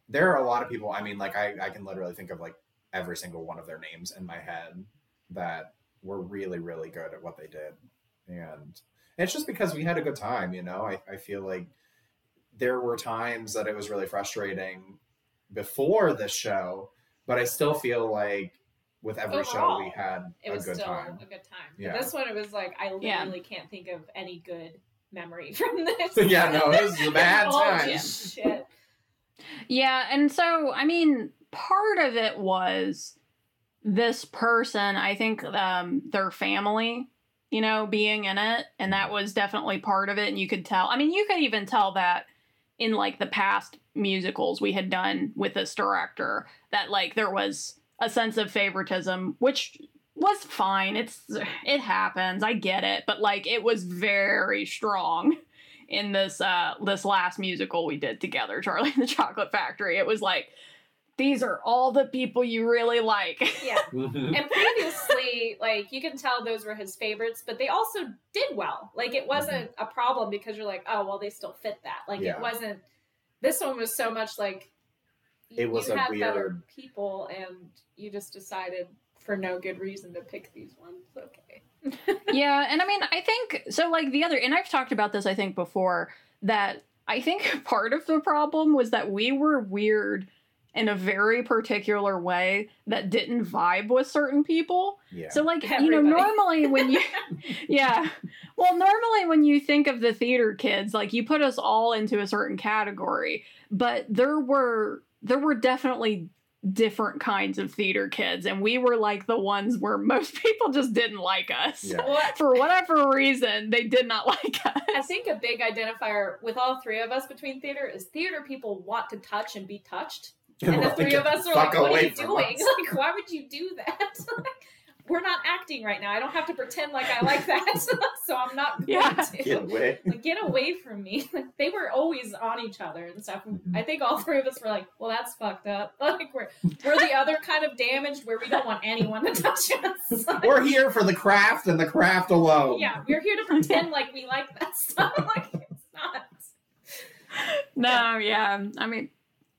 there are a lot of people. I mean, like I I can literally think of like every single one of their names in my head that were really really good at what they did and it's just because we had a good time you know I, I feel like there were times that it was really frustrating before this show but i still feel like with every show we had It a was good still time a good time. Yeah. But this one, it was like I Yeah. literally can't think of any good memory from this. yeah no it was a bad time yeah. Shit. Yeah, and so I mean, part of it was this person, I think um their family, you know, being in it, and that was definitely part of it and you could tell. I mean, you could even tell that in like the past musicals we had done with this director that like there was a sense of favoritism which was fine. It's it happens. I get it, but like it was very strong in this uh this last musical we did together, Charlie and the Chocolate Factory. It was like these are all the people you really like. Yeah. Mm-hmm. And previously, like you can tell those were his favorites, but they also did well. Like it wasn't mm-hmm. a problem because you're like, oh well, they still fit that. Like Yeah. it wasn't. This one was so much like It was you a had better weird- people, and you just decided for no good reason to pick these ones. Okay. yeah, and I mean, I think so. Like the other, and I've talked about this, I think, before that I think part of the problem was that we were weird in a very particular way that didn't vibe with certain people. yeah So, like, you know, normally when you, yeah, well, normally when you think of the theater kids, like, you put us all into a certain category, but there were, there were definitely different kinds of theater kids, and we were like the ones where most people just didn't like us. Yeah. Well, For whatever reason, they did not like us. I think a big identifier with all three of us between theater is theater people want to touch and be touched. And the three of us are like, what are you doing? us. Like, why would you do that? Like, We're not acting right now. I don't have to pretend like I like that. so I'm not going Yeah. to. Get away. Like, get away from me. Like, they were always on each other and stuff. And Mhm. I think all three of us were like, well, that's fucked up. Like, we're, we're the other kind of damaged where we don't want anyone to touch us. Like, We're here for the craft and the craft alone. yeah, we're here to pretend like we like that stuff. Like, it's not. No, yeah. I mean,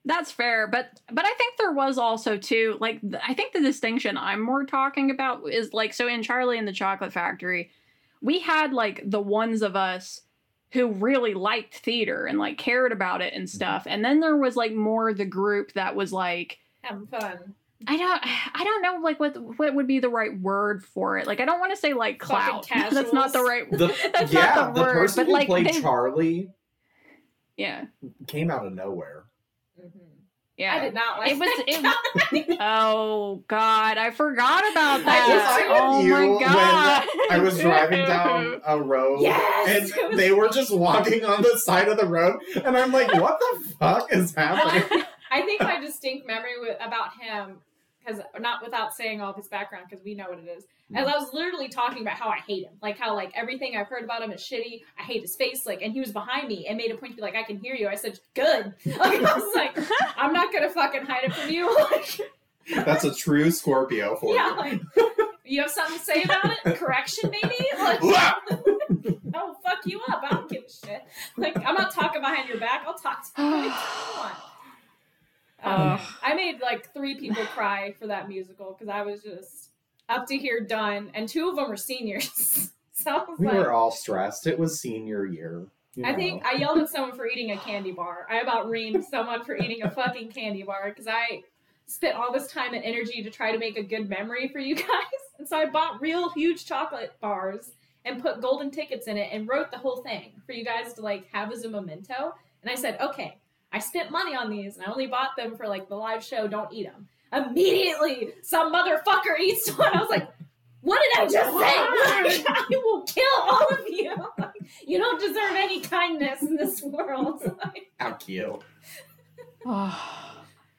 that's fair, but but I think there was also too like th- I think the distinction I'm more talking about is like so in Charlie and the Chocolate Factory, we had like the ones of us who really liked theater and like cared about it and mm-hmm. stuff, and then there was like more the group that was like Having fun. I don't I don't know like what what would be the right word for it. Like I don't want to say like Fucking clout. That's not the right The, That's yeah, not the the word, person but, who like, played they- Charlie Yeah. came out of nowhere. Yeah. I did not like It was that it, Oh God, I forgot about I that. was oh you my when God! I was driving down a road Yes, and they were just walking on the side of the road and I'm like, what the fuck is happening? I think my distinct memory about him, because not without saying all of his background, because we know what it is. Mm-hmm. As I was literally talking about how I hate him, like how like everything I've heard about him is shitty. I hate his face, like, and he was behind me and made a point to be like, "I can hear you." I said, "Good." Like, I was like, "I'm not gonna fucking hide it from you." Like, That's a true Scorpio for yeah, you. like, you have something to say about it? Correction, maybe? Like, oh, fuck you up. I don't give a shit. Like, I'm not talking behind your back. I'll talk to you. Um. I made like three people cry for that musical because I was just up to here done, and two of them were seniors. So We like, were all stressed. It was senior year. you I think. I yelled at someone for eating a candy bar. I about reamed someone for eating a fucking candy bar because I spent all this time and energy to try to make a good memory for you guys. And so I bought real huge chocolate bars and put golden tickets in it and wrote the whole thing for you guys to like have as a memento. And I said, okay, I spent money on these and I only bought them for like the live show. Don't eat them. Immediately, some motherfucker eats one. I was like, what did I just say? Like, I will kill all of you. Like, you don't deserve any kindness in this world. Like, How cute.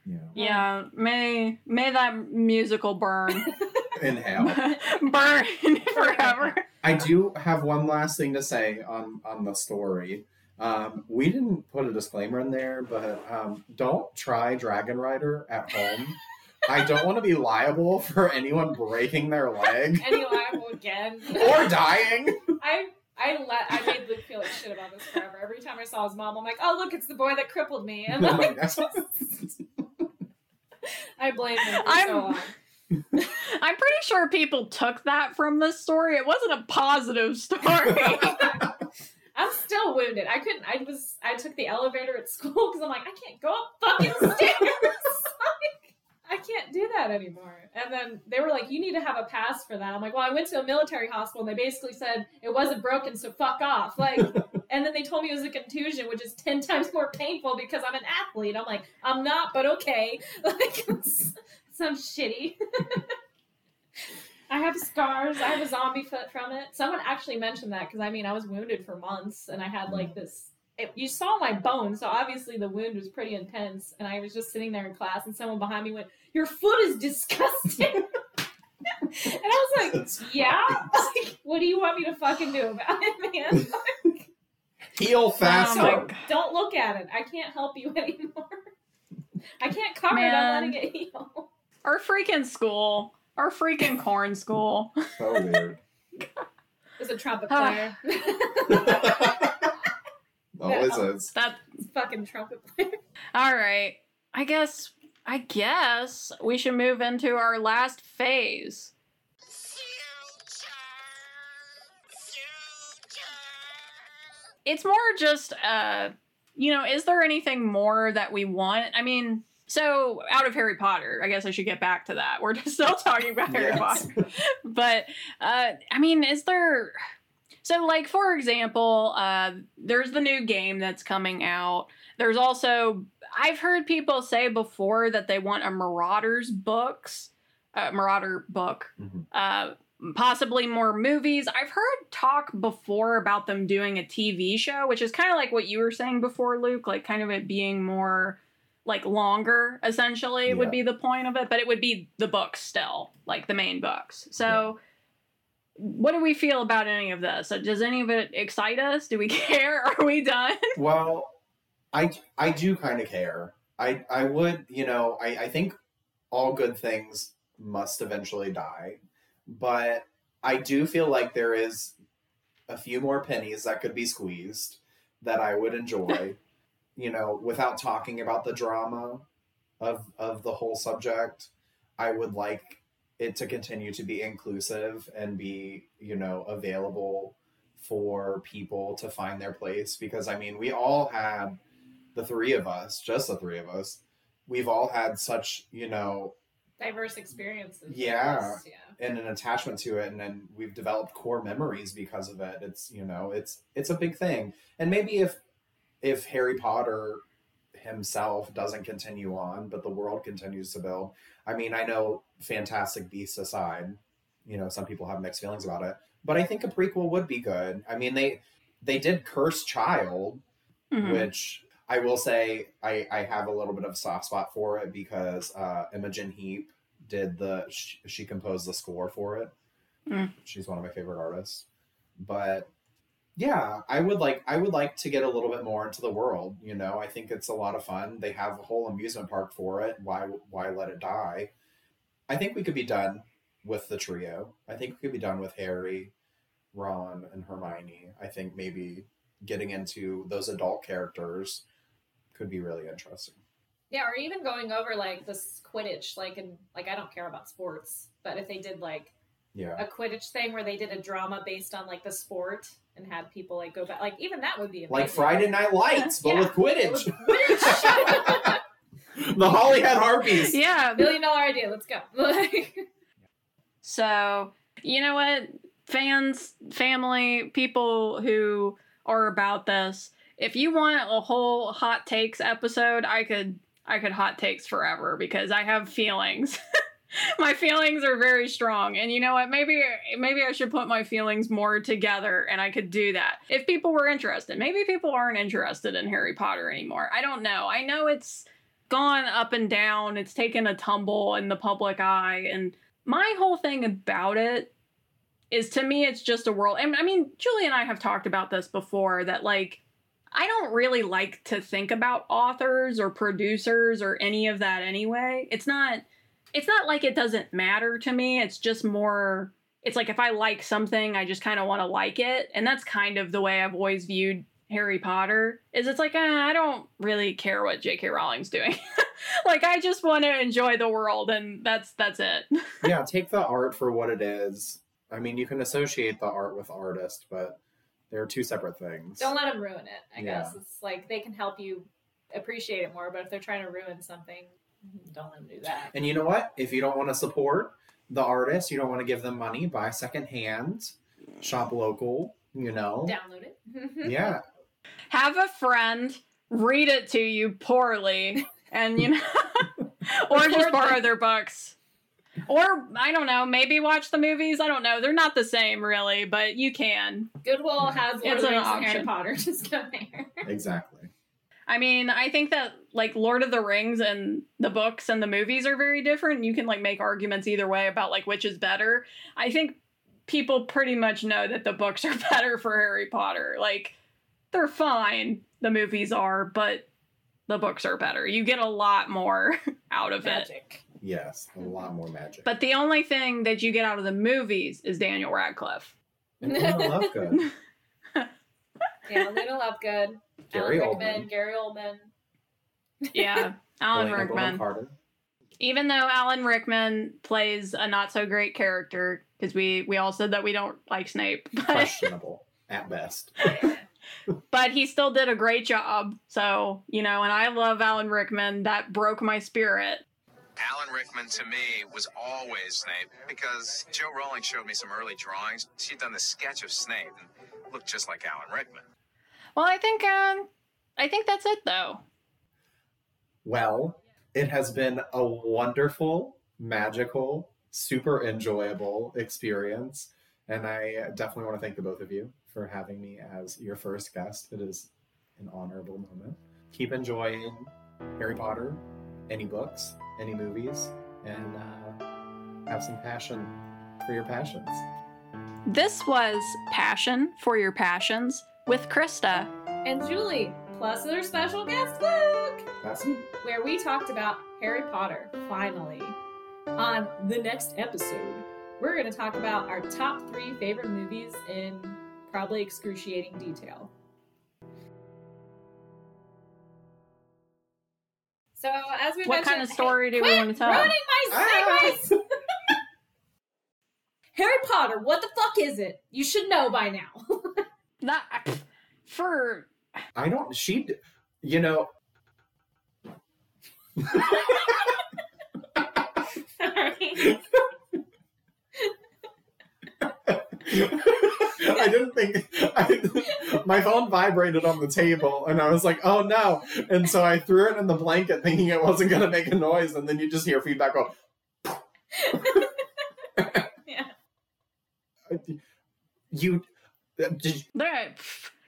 Yeah. yeah, may may that musical burn In hell. burn forever. I do have one last thing to say on on the story. Um, we didn't put a disclaimer in there, but um, don't try Dragon Rider at home. I don't want to be liable for anyone breaking their leg any liable again. or dying. I I let I made Luke feel like shit about this forever. Every time I saw his mom, I'm like, oh look, it's the boy that crippled me, and Oh like, God. I blame him for I'm- so long. I'm pretty sure people took that from this story. It wasn't a positive story. I'm still wounded. I couldn't. I was. I took the elevator at school because I'm like, I can't go up fucking stairs. Like, I can't do that anymore. And then they were like, you need to have a pass for that. I'm like, well, I went to a military hospital and they basically said it wasn't broken, so fuck off. Like, and then they told me it was a contusion, which is ten times more painful because I'm an athlete. I'm like, I'm not, but okay. Like, it's, sounds shitty. I have scars. I have a zombie foot from it. Someone actually mentioned that because I mean, I was wounded for months and I had like mm. this. It, you saw my bone, so obviously the wound was pretty intense. And I was just sitting there in class, and someone behind me went, "Your foot is disgusting." and I was like, It's "Yeah, like, what do you want me to fucking do about it, man? Heal faster. Oh my Don't look at it. I can't help you anymore. I can't cover it. I'm letting it heal." our freaking school. Our freaking corn school. so weird. It's a trumpet Ah. player. Always is. That fucking trumpet player. all right. I guess I guess we should move into our last phase. It's more just uh you know, is there anything more that we want? I mean, so out of Harry Potter, I guess I should get back to that. We're still talking about Harry Potter. but uh i mean is there so like for example uh there's the new game that's coming out there's also i've heard people say before that they want a marauders books uh, marauder book Mhm. uh possibly more movies i've heard talk before about them doing a tv show which is kind of like what you were saying before luke like kind of it being more like longer essentially Yeah. would be the point of it but it would be the books still like the main books. So what do we feel about any of this? Does any of it excite us? Do we care? Are we done? Well, I I do kind of care. I I would, you know, I I think all good things must eventually die, but I do feel like there is a few more pennies that could be squeezed that I would enjoy, you know, without talking about the drama of of the whole subject. I would like it to continue to be inclusive and be, you know, available for people to find their place because I mean, we all had the three of us, just the three of us. We've all had such, you know, Diverse experiences. Yeah. Yeah. and an attachment to it and then we've developed core memories because of it. It's, you know, it's it's a big thing. And maybe if if Harry Potter himself doesn't continue on, but the world continues to build. I mean, I know Fantastic Beasts aside, you know, some people have mixed feelings about it, but I think a prequel would be good. I mean, they they did Curse Child, Mhm. which I will say I, I have a little bit of a soft spot for it because uh, Imogen Heap did the she, she composed the score for it. Mm. She's one of my favorite artists. But yeah, I would like I would like to get a little bit more into the world. You know, I think it's a lot of fun. They have a whole amusement park for it. Why why let it die? I think we could be done with the trio. I think we could be done with Harry, Ron, and Hermione. I think maybe getting into those adult characters could be really interesting. Yeah, or even going over like this Quidditch, like and like I don't care about sports, but if they did like Yeah. a Quidditch thing where they did a drama based on like the sport and have people like go back. Like even that would be amazing. Like Friday Night Lights, but Yeah. with Quidditch. Quidditch. the Holyhead Harpies. Yeah. Billion dollar idea. Let's go. So, you know what? Fans, family, people who are about this, if you want a whole hot takes episode, I could I could hot takes forever because I have feelings. my feelings are very strong. And you know what? Maybe maybe I should put my feelings more together and I could do that. If people were interested. Maybe people aren't interested in Harry Potter anymore. I don't know. I know it's gone up and down. It's taken a tumble in the public eye and my whole thing about it is to me it's just a world and i mean julie and i have talked about this before that like i don't really like to think about authors or producers or any of that anyway it's not it's not like it doesn't matter to me it's just more it's like if i like something i just kind of want to like it and that's kind of the way i've always viewed harry potter is it's like eh, i don't really care what jk rowling's doing like i just want to enjoy the world and that's that's it yeah, take the art for what it is. I mean, you can associate the art with artist, but they're two separate things. don't let them ruin it. I Yeah. guess it's like they can help you appreciate it more, but if they're trying to ruin something, don't let them do that. And you know what? If you don't want to support the artist, you don't want to give them money, buy secondhand, shop local, you know. Download it. Yeah. have a friend read it to you poorly and you know or just borrow their books or i don't know maybe watch the movies i don't know they're not the same really but you can Goodwill has Lord It's of the an Rings and Harry. Potter. Just go there. Exactly. I mean i think that like lord of the rings and the books and the movies are very different you can like make arguments either way about like which is better i think people pretty much know that the books are better for harry potter like they're fine the movies are but the books are better you get a lot more out of it Yes, a lot more magic. But the only thing that you get out of the movies is Daniel Radcliffe. and Luna Lovegood. Yeah, Luna Lovegood. Gary Alan Rickman, Oldman. Gary Oldman. Yeah, Alan Helena Bonham Rickman. Carter. Even though Alan Rickman plays a not so great character, because we we all said that we don't like Snape, but Questionable at best. but he still did a great job. So you know, and I love Alan Rickman. That broke my spirit. Alan Rickman to me was always Snape because Jo Rowling showed me some early drawings. She'd done the sketch of Snape and looked just like Alan Rickman. Well, I think uh, I think that's it though. Well, it has been a wonderful, magical, super enjoyable experience. And I definitely want to thank the both of you for having me as your first guest. It is an honorable moment. Keep enjoying Harry Potter, any books, any movies, and uh, have some passion for your passions. This was Passion for Your Passions with Krista. And Julie, plus their special guest Luke, That's me. where we talked about Harry Potter, finally. On the next episode, we're going to talk about our top three favorite movies in probably excruciating detail. So, as we What mentioned, kind of story do we want to tell? Ruining my Ah! segues! Harry Potter, what the fuck is it? You should know by now. Not for I don't, she, you know, Sorry. I didn't think I, my phone vibrated on the table, and I was like, "Oh no!" And so I threw it in the blanket, thinking it wasn't going to make a noise, and then you just hear feedback go. Yeah. You did. there.